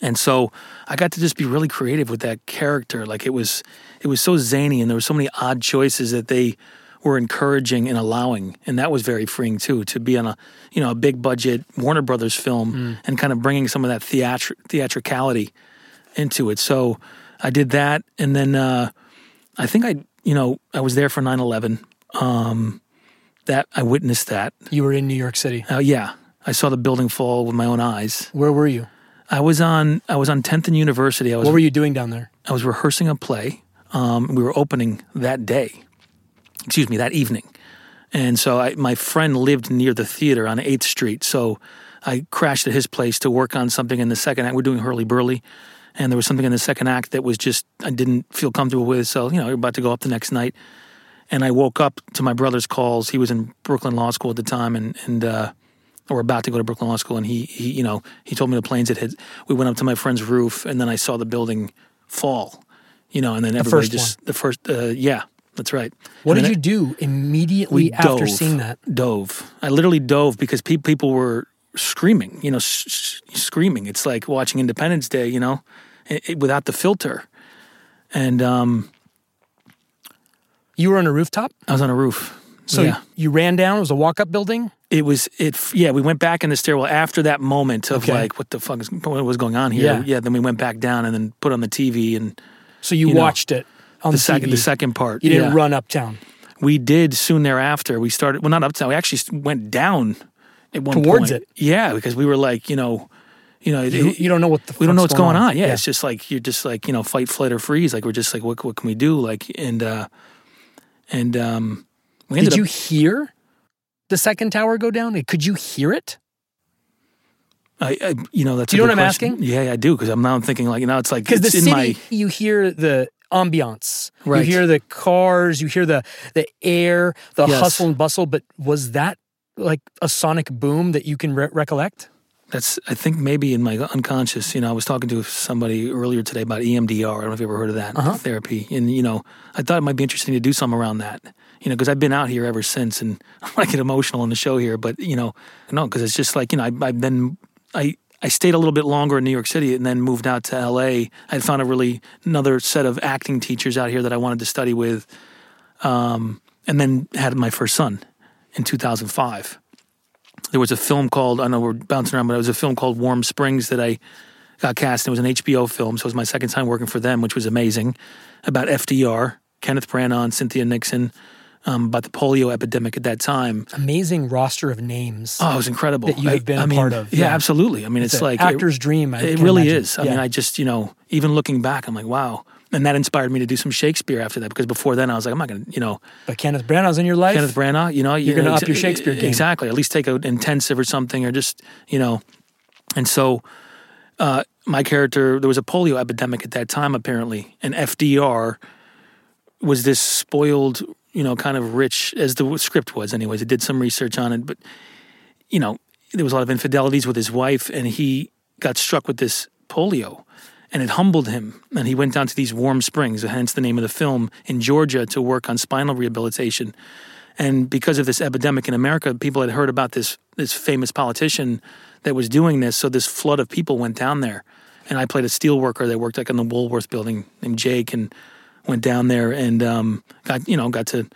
and so I got to just be really creative with that character. Like it was, it was so zany, and there were so many odd choices that they were encouraging and allowing, and that was very freeing too. To be on a, you know, a big budget Warner Brothers film and kind of bringing some of that theatri- theatricality into it. So I did that, and then uh, I think I, you know, I was there for 9/11. Um, that I witnessed that. You were in New York City. Uh, yeah, I saw the building fall with my own eyes. Where were you? I was on I was on 10th and University. I was What were you doing down there? I was rehearsing a play. Um, we were opening that day. Excuse me, that evening. And so I, my friend lived near the theater on 8th Street. So I crashed at his place to work on something in the second act. We're doing Hurlyburly. And there was something in the second act that was just, I didn't feel comfortable with. So, you know, were about to go up the next night. And I woke up to my brother's calls. He was in Brooklyn Law School at the time and, and, uh, or about to go to Brooklyn Law School. And he, he, you know, he told me the planes had hit. We went up to my friend's roof and then I saw the building fall, you know, and then everybody first just, the first, uh, yeah, that's right. What And did you do immediately after dove, seeing that? Dove. I literally dove because pe- people were screaming, you know, s- s- screaming. It's like watching Independence Day, you know, it, it- without the filter. And um, You were on a rooftop, I was on a roof. so yeah. you ran down. It was a walk-up building. It was it. Yeah, we went back in the stairwell after that moment of Okay. like, what the fuck is what was going on here? Yeah. yeah, Then we went back down and then put on the TV and So you, You know, watched it on the the, second the second part. You didn't yeah. run uptown We did soon thereafter. We started well, not uptown. We actually went down at one Towards point. it. Yeah, because we were like, you know, you know, You, it- you don't know what the we don't know what's going on. Yeah, Yeah. it's just like you're just like you know, fight, flight, or freeze. Like we're just like, what what can we do? Like and uh and um, we ended Did you up. hear the second tower go down? Could you hear it? I, I you know that's Do you a know what I'm question. asking? Yeah, I do because I'm now thinking like you know it's like Because the city, my you hear the ambiance, Right. you hear the cars, you hear the the air, the Yes. hustle and bustle. But was that like a sonic boom that you can re- recollect? That's I think maybe in my unconscious. You know, I was talking to somebody earlier today about EMDR. I don't know if you ever heard of that Uh-huh. therapy. And you know, I thought it might be interesting to do something around that. You know, because I've been out here ever since, and I get emotional on the show here. But you know, no, because it's just like you know, I, I've been I. I stayed a little bit longer in New York City and then moved out to LA. I found a really another set of acting teachers out here that I wanted to study with, um, and then had my first son in 2005 there was a film called I know we're bouncing around, but it was a film called Warm Springs that I got cast. It was an HBO film, so it was my second time working for them, which was amazing. About FDR, Kenneth Branagh, Cynthia Nixon, um, about the polio epidemic at that time. Amazing roster of names. Oh, it was incredible. That you have been I a mean, part of, Yeah, yeah. absolutely. I mean, it's, It's like actor's dream. I It, really imagine. is. I Yeah. mean, I just you know, even looking back, I'm like, wow. And that inspired me to do some Shakespeare after that because before then I was like, I'm not going to, you know, but Kenneth Branagh's in your life. Kenneth Branagh, you know, You're you gonna know, up your Shakespeare game. Exactly. At least take an intensive or something, or just you know. And so, uh, my character, there was a polio epidemic at that time, apparently, and FDR was this spoiled, you know, kind of rich, as the script was. Anyways, I did some research on it, but you know, there was a lot of infidelities with his wife, and he got struck with this polio. And it humbled him. And he went down to these warm springs, hence the name of the film, in Georgia to work on spinal rehabilitation. And because of this epidemic in America, people had heard about this this famous politician that was doing this. So this flood of people went down there. And I played a steel worker that worked like in the Woolworth building named Jake and went down there and um, got you know got to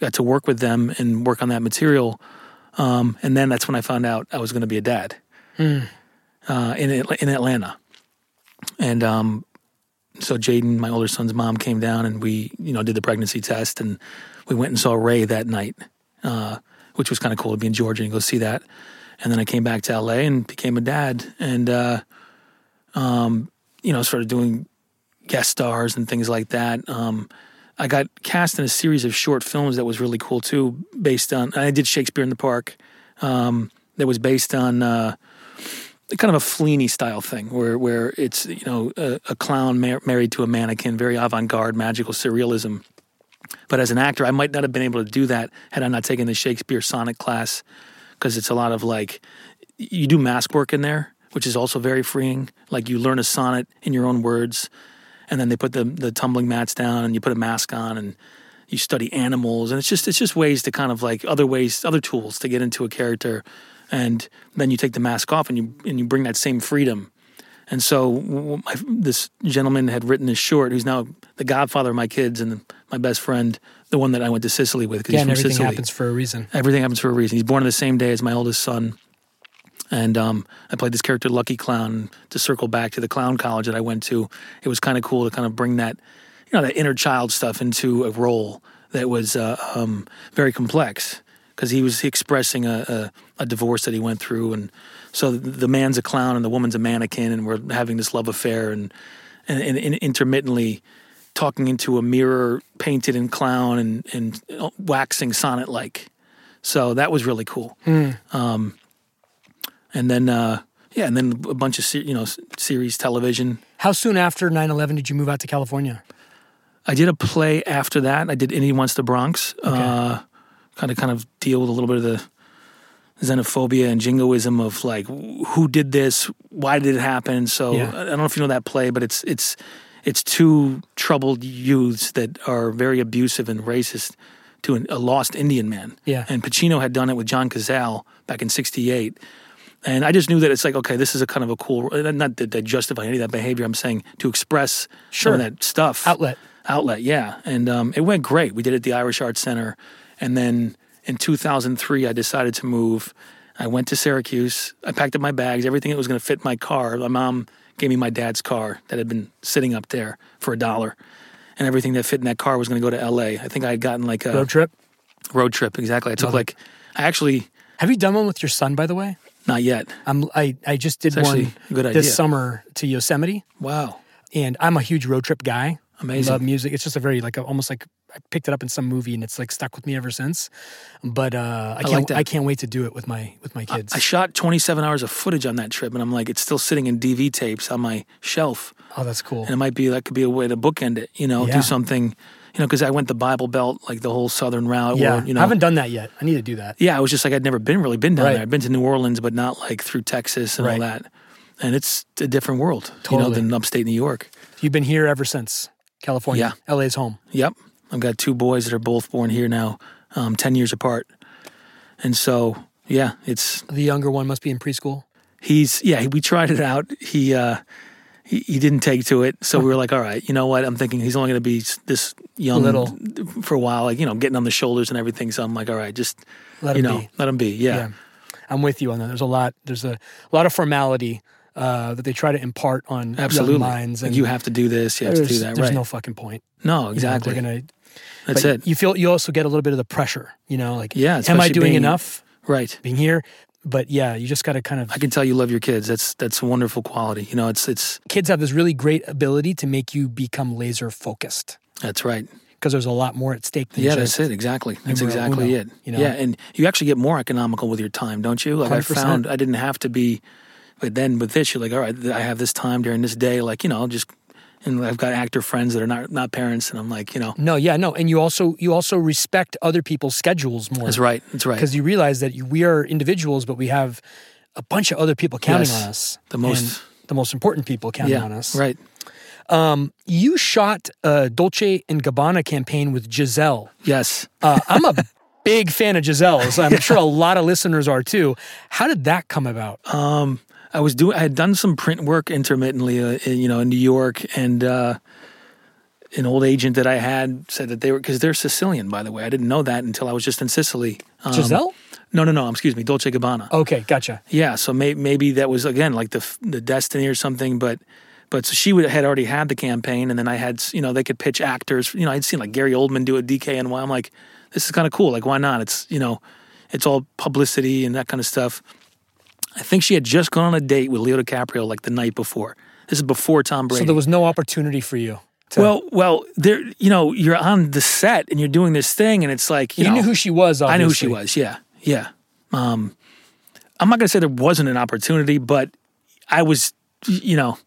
got to work with them and work on that material. Um, and then that's when I found out I was going to be a dad uh, in in Atlanta. And um, so Jaden, my older son's mom, came down and we, you know, did the pregnancy test and we went and saw Ray that night, uh, which was kind of cool to be in Georgia and go see that. And then I came back to LA and became a dad and, uh, um, you know, started doing guest stars and things like that. Um, I got cast in a series of short films that was really cool too, based on, I did Shakespeare in the Park. Um, that was based on, uh, kind of a Fellini style thing, where where it's you know a, a clown mar- married to a mannequin, very avant garde, magical surrealism. But as an actor, I might not have been able to do that had I not taken the Shakespeare sonnet class, because it's a lot of like you do mask work in there, which is also very freeing. Like you learn a sonnet in your own words, and then they put the the tumbling mats down, and you put a mask on, and you study animals, and it's just it's just ways to kind of like other ways, other tools to get into a character, and then you take the mask off, and you and you bring that same freedom. And so my, this gentleman had written this short, who's now the godfather of my kids and my best friend, the one that I went to Sicily with because Yeah, he's from everything Sicily. happens for a reason. Everything happens for a reason. He's born on the same day as my oldest son. And um, I played this character, Lucky Clown. To circle back to the clown college that I went to, it was kind of cool to kind of bring that, you know, that inner child stuff into a role that was uh, um, very complex because he was expressing a, a, a divorce that he went through, and so the man's a clown and the woman's a mannequin, and we're having this love affair, and and, and, and intermittently talking into a mirror painted in clown and, and waxing sonnet like. So that was really cool. Um, and then, uh, yeah, and then a bunch of se- you know series television. How soon after 9/11 did you move out to California? I did a play after that. I did Indian Wants the Bronx. Uh, kind of kind of deal with a little bit of the xenophobia and jingoism of like who did this, why did it happen. So Yeah. I don't know if you know that play, but it's it's it's two troubled youths that are very abusive and racist to an, a lost Indian man. Yeah. and Pacino had done it with John Cazale back in '68. And I just knew that it's like, okay, this is a kind of a cool, not that I justify any of that behavior. I'm saying to express Sure. some of that stuff. Outlet. outlet yeah. And um, it went great. We did it at the irish arts center. And then in 2003 i decided to move. I went to syracuse. I packed up my bags everything that was going to fit my car. My mom gave me my dad's car that had been sitting up there for a dollar. And everything that fit in that car was going to go to la i think i had gotten like a Road trip. road trip exactly. I took like i actually Have you done one with your son, by the way? Not yet I'm, I, I just did one good this idea. summer to Yosemite, wow and I'm a huge road trip guy. Amazing. Love music. It's just a very like a, almost like I picked it up in some movie, and it's like stuck with me ever since. But uh, I can't like. I can't wait to do it with my with my kids. i shot 27 hours of footage on that trip and i'm like it's still sitting in dv tapes on my shelf oh, that's cool. and it might be that could be a way to bookend it. You know, Yeah. do something. You know, because I went the Bible Belt, like the whole southern route. yeah, Or, you know, I haven't done that yet. I need to do that. yeah, I was just like I'd never been really been down Right. there. I've been to New Orleans, but not like through Texas and Right. all that. And it's a different world, you know, than upstate New York. You've been here ever since California. Yeah, LA's home. Yep, I've got two boys that are both born here now, um, ten years apart, and so yeah, it's The younger one must be in preschool. he's yeah we tried it out he uh he, he didn't take to it so we were like all right you know what i'm thinking he's only going to be this young Little. for a while like you know getting on the shoulders and everything so i'm like all right just Let you him know be. let him be yeah, Yeah, I'm with you on that. There's a lot. There's a lot of formality uh, that they try to impart on absolutely minds, like and you have to do this you have to do that there's right no fucking point. no You know, exactly they're gonna. that's it You feel you also get a little bit of the pressure. You know, like Yeah, am I doing being- enough right being here? But yeah, you just got to kind of. i can tell you love your kids. That's that's a wonderful quality. You know it's it's Kids have this really great ability to make you become laser focused. That's right. Because there's a lot more at stake than yeah that's it. Exactly. That's exactly uno, it. you know? yeah and you actually get more economical with your time don't you? Like I 100%. found I didn't have to be but then with this you're like all right I have this time during this day like you know I'll just and I've got actor friends that are not not parents and I'm like you know No, yeah, no, and you also you also respect other people's schedules more. that's right that's right because you realize that you, we are individuals, but we have a bunch of other people counting Yes. on us. The most- the most important people counting yeah on us. right You shot a Dolce and Gabbana campaign with Gisele. yes Uh, I'm a big fan of Gisele's. I'm sure a lot of listeners are too. How did that come about? um I was doing I had done some print work intermittently uh, in, you know in New York and uh an old agent that I had said that they were because they're Sicilian by the way I didn't know that until I was just in Sicily um, Gisele? no no no excuse me Dolce Gabbana Okay, gotcha. Yeah, so may, maybe that was again like the the destiny or something, but but so she would, had already had the campaign, and then I had you know they could pitch actors. You know, I'd seen like Gary Oldman do a DKNY. I'm like, this is kind of cool. Like, why not? It's you know, it's all publicity and that kind of stuff. I think she had just gone on a date with Leo DiCaprio like the night before. This is before Tom Brady. So there was no opportunity for you. To, well, well, there. You know, you're on the set and you're doing this thing, and it's like you, you know, knew who she was. I Obviously. knew who she was. Yeah, yeah. Um, I'm not gonna say there wasn't an opportunity, but I was, you know,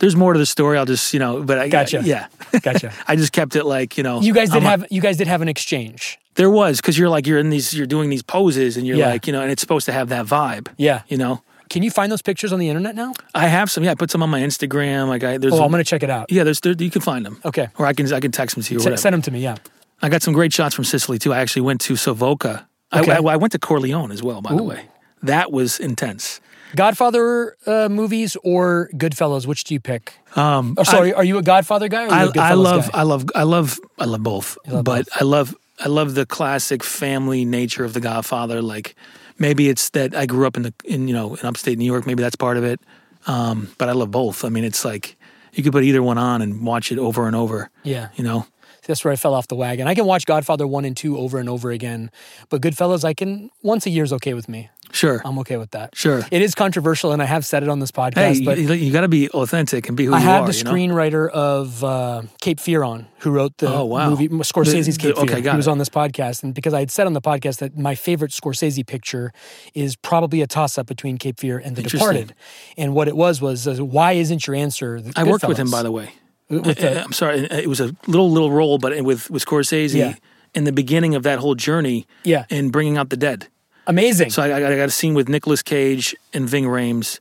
there's more to the story. I'll just, you know, but I Gotcha. Yeah, Gotcha. I just kept it like, you know, You guys did I'm a- have you guys did have an exchange. There was because you're like you're in these, you're doing these poses, and you're Yeah. like, you know, and it's supposed to have that vibe. Yeah. You know, Can you find those pictures on the internet now? I have some. Yeah, I put some on my Instagram. Like I, there's. Oh, a- I'm gonna check it out. yeah, there's there, you can find them. Okay. Or I can I can text them to you. S- send them to me. Yeah. I got some great shots from Sicily too. I actually went to Savoca. Okay. I, I, I went to Corleone as well, by the way. That was intense. Godfather uh, movies or Goodfellas? Which do you pick? Um, Oh, sorry, are you a Godfather guy? I, you a Goodfellas I love guy? I love I love I love both. love but both. I love I love the classic family nature of The Godfather. Like maybe it's that I grew up in the in you know in upstate New York. Maybe that's part of it. Um, but I love both. I mean, it's like you could put either one on and watch it over and over. yeah. You know. That's where I fell off the wagon. I can watch Godfather one and two over and over again, but Goodfellas, I can once a year is okay with me. Sure. I'm okay with that. Sure. It is controversial, and I have said it on this podcast, hey, but you, got to be authentic and be who I you had are. the you know? screenwriter of uh, Cape Fear on, who wrote the Oh, wow. movie Scorsese's The- the- Cape Fear. okay, got he was it. on this podcast, and because I had said on the podcast that my favorite Scorsese picture is probably a toss-up between Cape Fear and The Departed, and what it was was uh, why isn't your answer? I worked with him, by the way. With the- I'm sorry, it was a little little role, but with with Scorsese Yeah. in the beginning of that whole journey, Yeah. in bringing out the dead. Amazing. So I, I got a scene with Nicolas Cage and Ving Rhames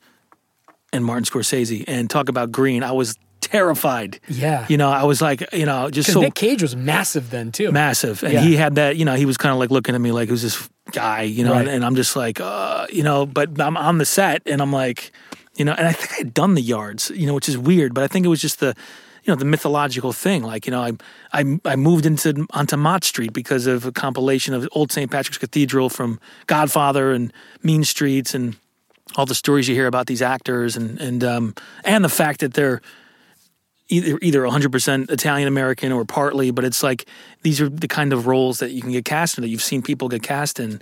and Martin Scorsese, and talk about green. I was terrified. Yeah. you know, I was like, you know, just so Nick Cage was massive then too. massive, and Yeah. he had that. You know, he was kind of like looking at me like, "Who's this guy?" You know, Right. and, I'm just like, uh, you know, but I'm on the set, and I'm like, you know, and I think I'd done the yards, you know, which is weird, but I think it was just the. You know the mythological thing, like you know, I I I moved into onto Mott Street because of a compilation of Old St. Patrick's Cathedral from Godfather and Mean Streets and all the stories you hear about these actors and and um and the fact that they're either either 100% Italian American or partly, but it's like these are the kind of roles that you can get cast in that you've seen people get cast in,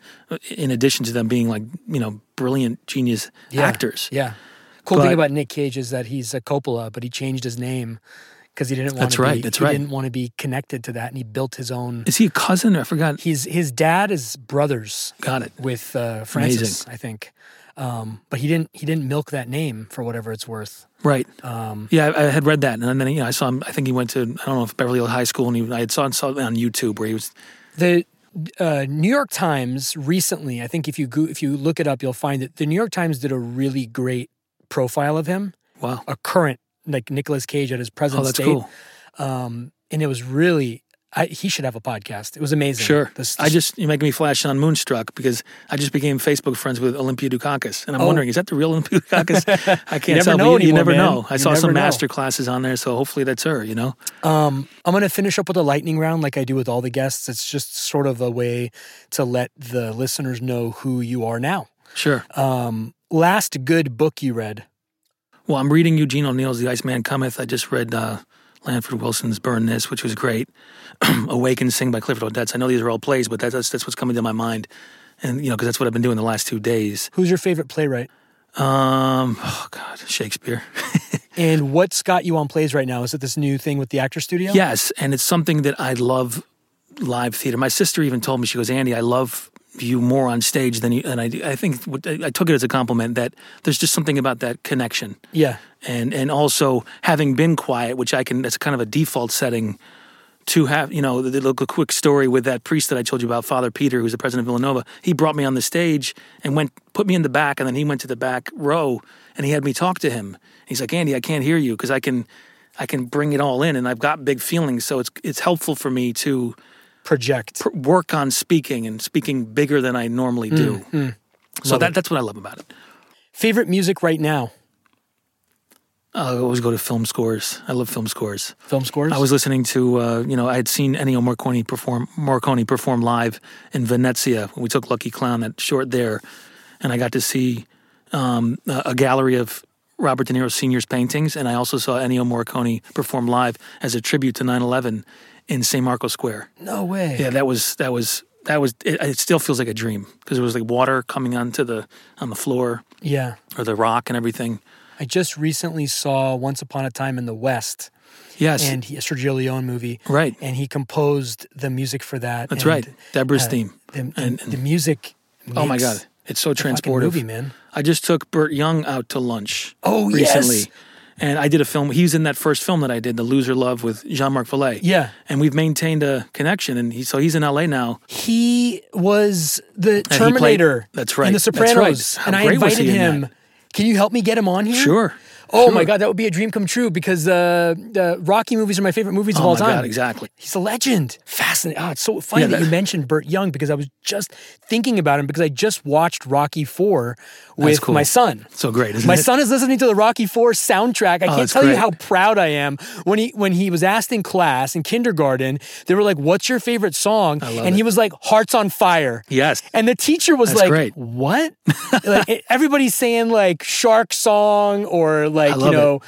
in addition to them being like you know brilliant genius Yeah. actors. Yeah. Cool thing about Nick Cage is that he's a Coppola, but he changed his name because he didn't want That's to right, be. that's he right. didn't want to be connected to that, and he built his own. Is he a cousin? I forgot. He's his dad is brothers Got it. with uh, Francis, I think. Um, but he didn't he didn't milk that name for whatever it's worth. Right. Um, Yeah, I, I had read that, and then you know I saw him. I think he went to I don't know if Beverly Hills High School, and he, I had saw, saw on YouTube where he was. the uh, New York Times recently, I think if you go, if you look it up, you'll find that the New York Times did a really great profile of him, Wow. a current like Nicolas Cage at his present Oh, that's state. cool. um, and it was really I, he should have a podcast. It was amazing. Sure. This- I just you make me flash on Moonstruck because I just became Facebook friends with Olympia Dukakis, and I'm Oh. wondering is that the real Olympia Dukakis? I can't never tell. know you, you never man. know. I You saw some know. master classes on there, so hopefully that's her. You know. um, I'm going to finish up with a lightning round like I do with all the guests. It's just sort of a way to let the listeners know who you are now. Sure. Um, last good book you read? Well, I'm reading Eugene O'Neill's The Iceman Cometh. I just read uh, Lanford Wilson's Burn This, which was great. Awake and Sing by Clifford Odets. I know these are all plays, but that's that's, what's coming to my mind, and you know because that's what I've been doing the last two days. Who's your favorite playwright? Um, oh God, Shakespeare. And what's got you on plays right now? Is it this new thing with the Actor Studio? Yes, and it's something that I love live theater. My sister even told me she goes, Andy, I love you more on stage than you. And I, I think I took it as a compliment that there's just something about that connection, Yeah. and and also having been quiet, which I can. That's kind of a default setting. To have, you know, the, the, the quick story with that priest that I told you about, Father Peter, who's the president of Villanova. He brought me on the stage and went, put me in the back, and then he went to the back row and he had me talk to him. He's like, Andy, I can't hear you because I can, I can bring it all in, and I've got big feelings, so it's it's helpful for me to Project. pr- work on speaking and speaking bigger than I normally do. So Mm, Love that it. that's what I love about it. Favorite music right now? I always go to film scores. I love film scores. Film scores? I was listening to, uh, you know, I had seen Ennio Morricone perform Morricone perform live in Venezia. We took Lucky Clown that short there, and I got to see um, a, a gallery of Robert De Niro Senior's paintings, and I also saw Ennio Morricone perform live as a tribute to 9/11 in St. Marco Square. no way. Yeah, that was that was that was. It, it still feels like a dream because it was like water coming onto the on the floor yeah. or the rock and everything. I just recently saw Once Upon a Time in the West, Yes, and he, a Sergio Leone movie, right. and he composed the music for that. That's and, right. Deborah's uh, theme. The, the, And- the music. Oh my god, it's so transportive. movie, man. I just took Burt Young out to lunch. Oh, recently. yes. And I did a film. He was in that first film that I did, The Loser Love, with Jean-Marc Vallée. Yeah. And we've maintained a connection. And he, so he's in LA now. He was the he played- Terminator. that's right, In The right. Sopranos, How and I invited in him. Can you help me get him on here? Sure. Oh Sure. my god, that would be a dream come true because uh, the Rocky movies are my favorite movies of Oh all my time. God, exactly. He's a legend. Fascinating. Oh, it's so funny Yeah, that, that- you mentioned Burt Young because I was just thinking about him because I just watched Rocky Four with cool. my son. So great, isn't My it? son is listening to the Rocky Four soundtrack. I can't that's tell you how proud I am when he when he was asked in class in kindergarten. They were like, "What's your favorite song?" and he was like, "Hearts on Fire." Yes. And the teacher was That's like, great. "What?" like everybody's saying like Shark Song or like you love it. know,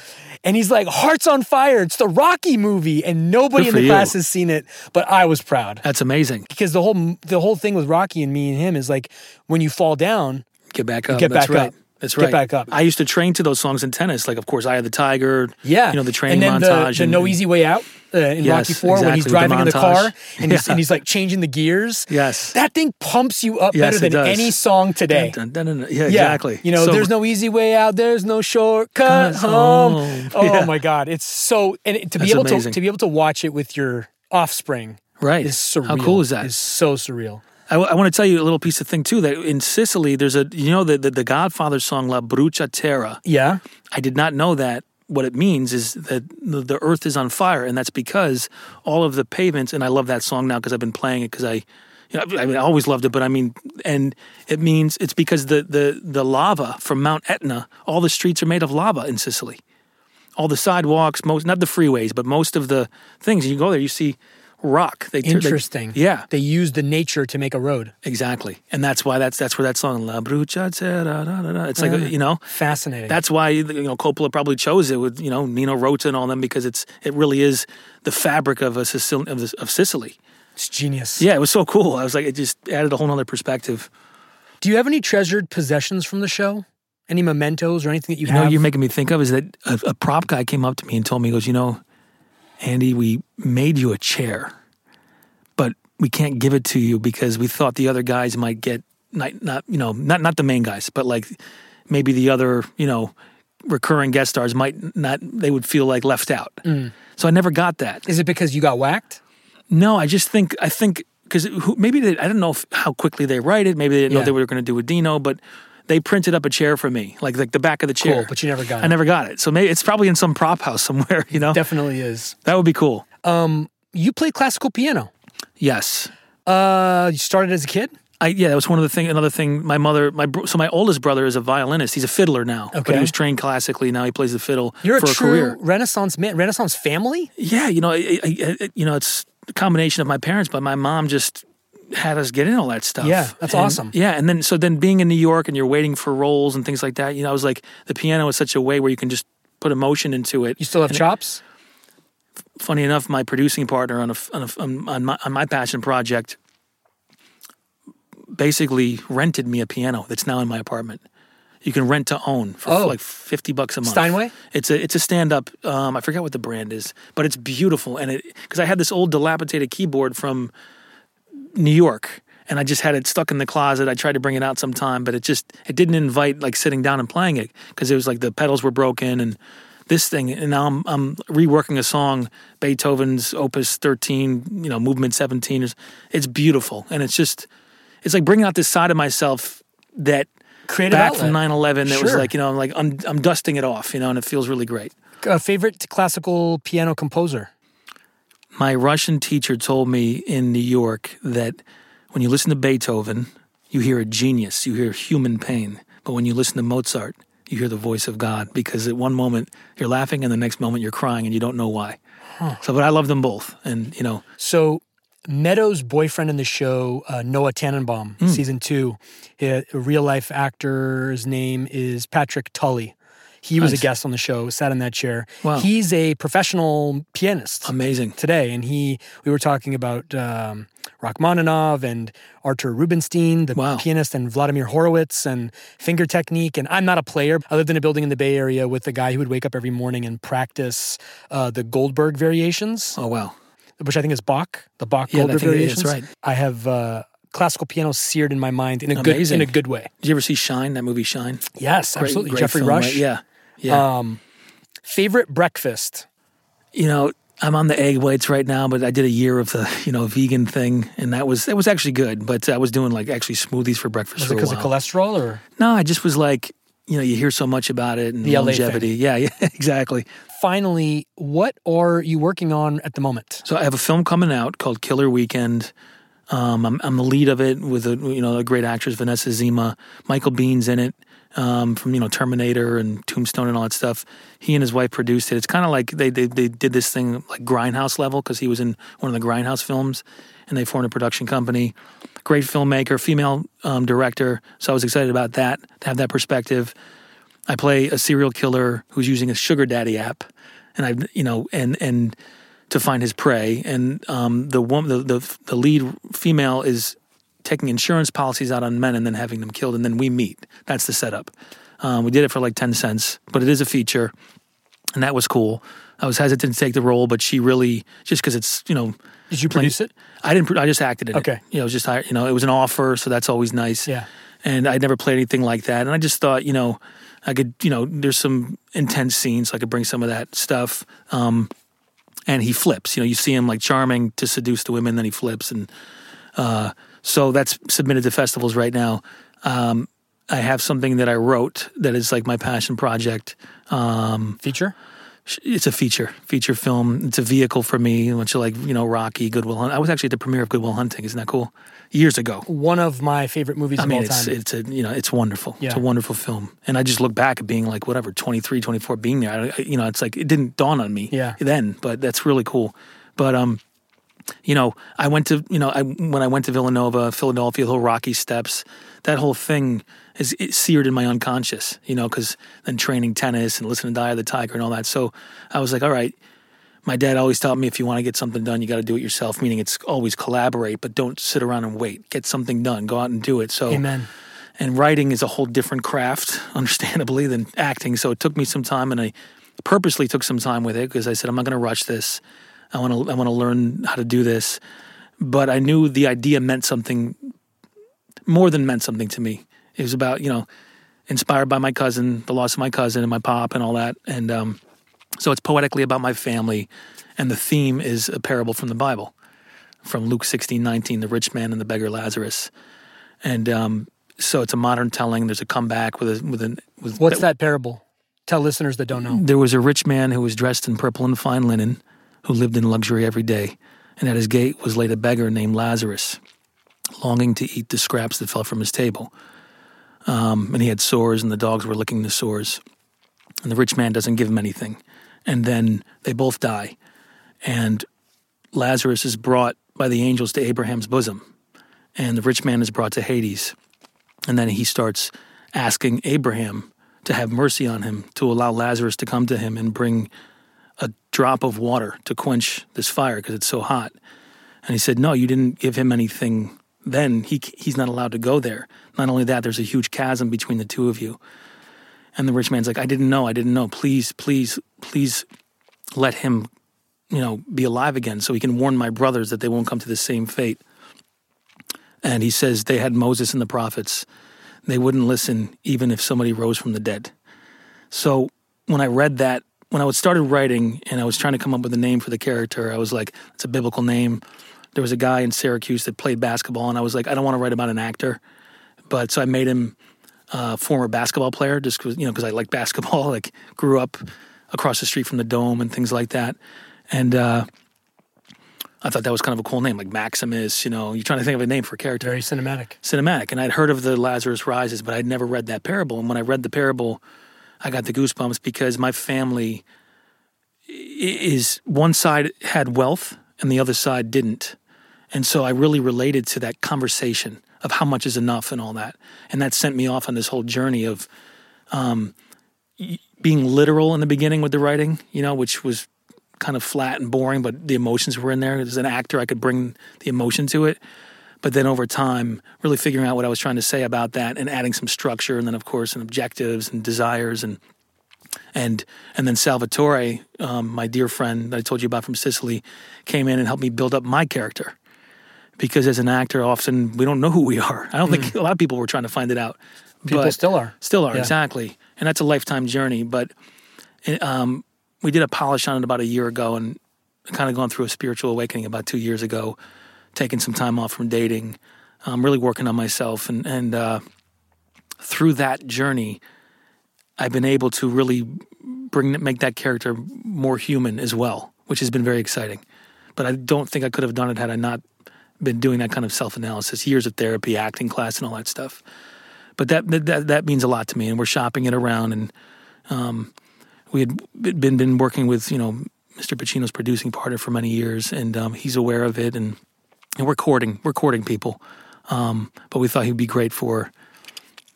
and he's like, "Hearts on Fire." It's the Rocky movie, and nobody in the you. class has seen it, but I was proud That's amazing. because the whole the whole thing with Rocky and me and him is like when you fall down, Get back up. Get That's back right. up. That's right. Get back up. I used to train to those songs in tennis. Like, of course, I had the Tiger. yeah, You know, the training and then montage. The, the and, No Easy Way Out uh, in Yes, Rocky Four when he's exactly, driving in the the car and he's and he's like changing the gears. Yes. that thing pumps you up Yes, better than any song today. Dun, dun, dun. Yeah, Yeah, exactly. You know, So- there's no easy way out. There's no shortcut home. home. Oh Yeah. my God, it's so and to be That's able to amazing. to be able to watch it with your offspring Right. is surreal. How cool is that? Is so surreal. I, want to tell you a little piece of thing too. That in Sicily, there's a you know the the, the Godfather song La Brucia Terra. Yeah, I did not know that. What it means is that the, earth is on fire, and that's because all of the pavements. And I love that song now because I've been playing it because I, you know, I, mean, I always loved it. But I mean, and it means it's because the the the lava from Mount Etna. All the streets are made of lava in Sicily. All the sidewalks, most not the freeways, but most of the things. You go there, you see rock. They they- interesting. yeah, they use the nature to make a road. Exactly, and that's why that's that's where that song La Brucia Terra. Da, da, da. It's like ah, you know Fascinating. that's why you know Coppola probably chose it with you know Nino Rota and all them because it's it really is the fabric of a Sicil- of, the, of Sicily. it's genius. Yeah, it was so cool. I was like, it just added a whole other perspective. Do you have any treasured possessions from the show? Any mementos or anything that you, You know, have? what you're making me think of is that a, a prop guy came up to me and told me, he goes, you know, Andy, we made you a chair, but we can't give it to you because we thought the other guys might get not, not you know, not not the main guys, but like maybe the other, you know, recurring guest stars might not. They would feel like left out. Mm. So I never got that. Is it because you got whacked? No, I just think I think because maybe they, I don't know if, how quickly they write it. Maybe they didn't know they were going to do with Dino, but they printed up a chair for me, like like the back of the chair. Cool, but you never got I it. never got it. So maybe it's probably in some prop house somewhere. You know, Definitely is. that would be cool. You play classical piano. Yes. Uh, you started as a kid. I, yeah, that was one of the thing. Another thing, my mother, my so my oldest brother is a violinist. He's a fiddler now, but Okay. he was trained classically. Now he plays the fiddle You're for a a, true career. Renaissance man, Renaissance family. Yeah, you know, I, I, I- you know, it's a combination of my parents, but my mom just had us get in all that stuff. Yeah, that's And- awesome. Yeah, and then so then being in New York and you're waiting for roles and things like that. You know, I was like, the piano is such a way where you can just put emotion into it. You still have And chops. funny enough, my producing partner on a, on, a, on, on my on my passion project basically rented me a piano that's now in my apartment. You can rent to own for Oh. like fifty bucks a month. Steinway? It's a it's a stand up. Um, I forget what the brand is, but it's beautiful. And it because I had this old dilapidated keyboard from New York, and I just had it stuck in the closet. I tried to bring it out sometime, but it just it didn't invite like sitting down and playing it because it was like the pedals were broken and this thing. And now I'm I'm reworking a song, Beethoven's Opus 13, you know, Movement 17. It's- It's beautiful, and it's just it's like bringing out this side of myself that Creative back outlet. from 9/11 that was like you know I'm like I'm, I'm dusting it off, you know, and it feels really great. A favorite classical piano composer. My Russian teacher told me in New York that when you listen to Beethoven, you hear a genius, you hear human pain. But when you listen to Mozart, you hear the voice of God because at one moment you're laughing and the next moment you're crying and you don't know why. So, but I love them both. And, you know, So Meadows' boyfriend in the show, uh, Noah Tannenbaum, Hmm. season two, a real life actor's name is Patrick Tully. He was a guest on the show, sat in that chair. Wow. He's a professional pianist. amazing. today, and he we were talking about um, Rachmaninoff and Artur Rubinstein, the Wow. pianist, and Vladimir Horowitz, and finger technique. And I'm not a player. I lived in a building in the Bay Area with a guy who would wake up every morning and practice uh, the Goldberg variations, Oh, wow. which I think is Bach, the Bach Yeah, Goldberg think it is, variations. right. I have uh, classical piano seared in my mind in a good Amazing. in a good way. Did you ever see Shine, that movie Shine? Yes, Great- absolutely. great Jeffrey film, Rush. right? Yeah. Yeah. Um, favorite breakfast. you know, I'm on the egg whites right now, but I did a year of the, you know, vegan thing, and that was that was actually good. But I was doing like actually smoothies for breakfast Was it because of cholesterol or? No, I just was like, you know you hear so much about it and The longevity. Yeah, yeah, exactly. Finally, what are you working on at the moment? So I have a film coming out called Killer Weekend. Um, I'm, I'm the lead of it with a you know a great actress Vanessa Zima. Michael Biehn's in it um, from you know Terminator and Tombstone and all that stuff. He and his wife produced it. It's kind of like they, they they did this thing like Grindhouse level because he was in one of the Grindhouse films, and they formed a production company. Great filmmaker, female um, director. So I was excited about that to have that perspective. I play a serial killer who's using a sugar daddy app, and I you know and and to find his prey. And um, the woman, the, the the lead female is taking insurance policies out on men and then having them killed, and then we meet. That's the setup. Um, we did it for like ten cents, but it is a feature, and that was cool. I was hesitant to take the role, but she really just because it's you know Did you produce it? I didn't. I just acted in Okay. it. You know, it was just you know, it was an offer, so that's always nice. Yeah. And I'd never played anything like that, and I just thought, you know, I could, you know, there's some intense scenes, so I could bring some of that stuff. Um, and he flips. You know, you see him like charming to seduce the women, then he flips, and uh, so that's submitted to festivals right now. Um, I have something that I wrote that is like my passion project. Um, Feature? it's a feature feature film. It's a vehicle for me, much like you know Rocky, Goodwill Hunting. I was actually at the premiere of Goodwill Hunting. Isn't that cool? Years ago. One of my favorite movies I of mean, all it's time. it's a you know it's wonderful. It's a wonderful film, and I just look back at being like whatever 23, 24, being there. I, I- you know, it's like it didn't dawn on me Yeah. then, but that's really cool. But um, you know, I went to you know I when I went to Villanova, Philadelphia, the whole Rocky steps, that whole thing is seared in my unconscious. You know, because then training tennis and listening to Eye of the Tiger and all that. So I was like, all right. My dad always taught me if you want to get something done, you got to do it yourself. Meaning, it's always collaborate, but don't sit around and wait. Get something done. Go out and do it. So, Amen. and writing is a whole different craft, understandably, than acting. So it took me some time, and I purposely took some time with it because I said I'm not going to rush this. I want to I want to learn how to do this. But I knew the idea meant something more than meant something to me. It was about you know inspired by my cousin, the loss of my cousin, and my pop, and all that. And um, so it's poetically about my family, and the theme is a parable from the Bible, from Luke sixteen nineteen, the rich man and the beggar Lazarus, and um, so it's a modern telling. There's a comeback with a with an with What's that parable? Tell listeners that don't know. There was a rich man who was dressed in purple and fine linen, who lived in luxury every day, and at his gate was laid a beggar named Lazarus, longing to eat the scraps that fell from his table. Um, and he had sores, and the dogs were licking the sores. And the rich man doesn't give him anything. And then they both die. And Lazarus is brought by the angels to Abraham's bosom. And the rich man is brought to Hades. And then he starts asking Abraham to have mercy on him, to allow Lazarus to come to him and bring drop of water to quench this fire because it's so hot. And he said, No, you didn't give him anything then. He, he's not allowed to go there. Not only that, there's a huge chasm between the two of you. And the rich man's like, I didn't know. I didn't know. Please, please, please let him, you know, be alive again so he can warn my brothers that they won't come to the same fate. And he says they had Moses and the prophets. They wouldn't listen even if somebody rose from the dead. So when I read that, when I started writing and I was trying to come up with a name for the character, I was like, it's a biblical name. There was a guy in Syracuse that played basketball, and I was like, I don't want to write about an actor. But so I made him a former basketball player just because, you know, because I like basketball, like grew up across the street from the dome and things like that. And uh, I thought that was kind of a cool name, like Maximus, you know, you're trying to think of a name for a character Very cinematic. cinematic. And I'd heard of the Lazarus Rises, but I'd never read that parable. And when I read the parable, I got the goosebumps because my family is one side had wealth and the other side didn't. And so I really related to that conversation of how much is enough and all that. And that sent me off on this whole journey of um, being literal in the beginning with the writing, you know, which was kind of flat and boring, but the emotions were in there. As an actor, I could bring the emotion to it but then over time really figuring out what i was trying to say about that and adding some structure and then of course and objectives and desires and and and then salvatore um, my dear friend that i told you about from sicily came in and helped me build up my character because as an actor often we don't know who we are i don't think a lot of people were trying to find it out People but- still are. Still are, Yeah. exactly. And that's a lifetime journey. But um, we did a polish on it about a year ago and kind of gone through a spiritual awakening about two years ago, taking some time off from dating, um, really working on myself. And, and uh, through that journey, I've been able to really bring make that character more human as well, which has been very exciting. But I don't think I could have done it had I not been doing that kind of self analysis, years of therapy, acting class, and all that stuff. But that that that means a lot to me, and we're shopping it around, and um, we had been been working with you know Mr. Pacino's producing partner for many years, and um, he's aware of it, and and we're courting we're courting people, um, but we thought he'd be great for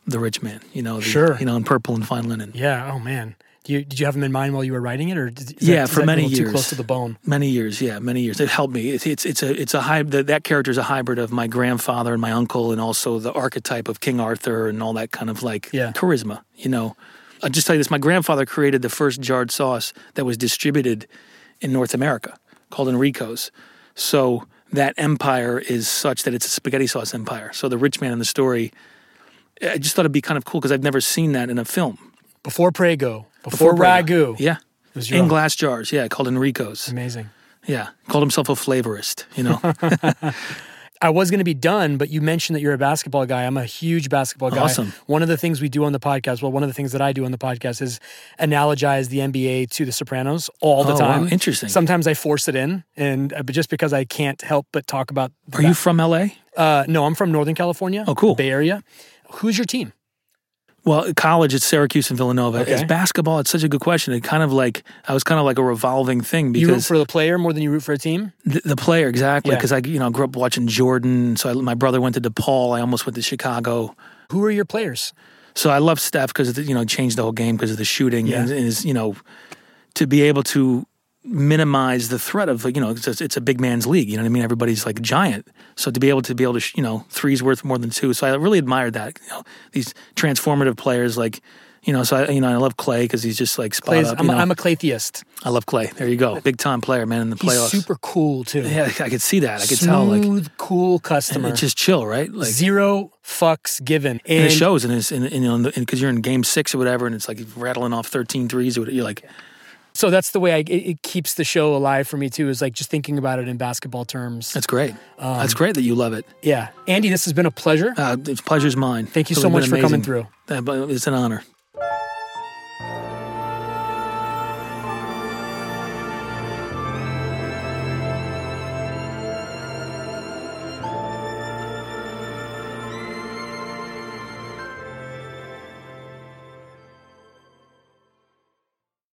the rich man, you know, the, Sure. you know, in purple and fine linen. Yeah. Oh man. Do you, did you have him in mind while you were writing it, or did, Yeah, that, for many years. Too close to the bone. Many years, yeah, many years. It helped me. It's it's, it's a it's a hybrid. That character is a hybrid of my grandfather and my uncle, and also the archetype of King Arthur and all that kind of like Yeah. charisma. You know, I'll just tell you this: my grandfather created the first jarred sauce that was distributed in North America, called Enrico's. So that empire is such that it's a spaghetti sauce empire. So the rich man in the story, I just thought it'd be kind of cool because I've never seen that in a film. Before Prego, before, Prego. Ragu. Yeah. In own. glass jars, yeah, called Enrico's. Amazing. Yeah, called himself a flavorist. You know, I was going to be done, but you mentioned that you're a basketball guy. I'm a huge basketball guy. Awesome. One of the things we do on the podcast, well, one of the things that I do on the podcast is analogize the NBA to The Sopranos all the Oh, wow. time. Interesting. Sometimes I force it in, and uh, but just because I can't help but talk about. are you from LA? Uh, no, I'm from Northern California. Oh, cool. Bay Area. Who's your team? Well, college, it's Syracuse and Villanova. Okay. Basketball. It's such a good question. It kind of like I was kind of like a revolving thing because You root for the player more than you root for a team. the, the player exactly. Yeah. Because I you know grew up watching Jordan. So I, my brother went to DePaul. I almost went to Chicago. Who are your players? So I love Steph because you know changed the whole game because of the shooting Yeah. and is you know to be able to minimize the threat of you know it's a, it's a big man's league. You know what I mean? Everybody's like giant. So to be able to be able to sh- you know three's worth more than two. So I really admired that. You know these transformative players like. You know, so I, you know, I love Klay because he's just like spot up. I'm, a. I'm a Klay theist. I love Klay. There you go, big time player, man, in the He's playoffs. super cool too. yeah, I could see that. I could tell. Like, cool customer. it's just chill, right? Like, Zero fucks given. and it shows in his, in, because you're in game six or whatever, and it's like rattling off 13 threes or. You're like, So that's the way I, it, it keeps the show alive for me too. Is like just thinking about it in basketball terms. that's great. Um, that's great that you love it. Yeah, Andy, this has been a pleasure. Uh, it's pleasure's mine. Thank you It's so much for coming through. Uh, It's an honor.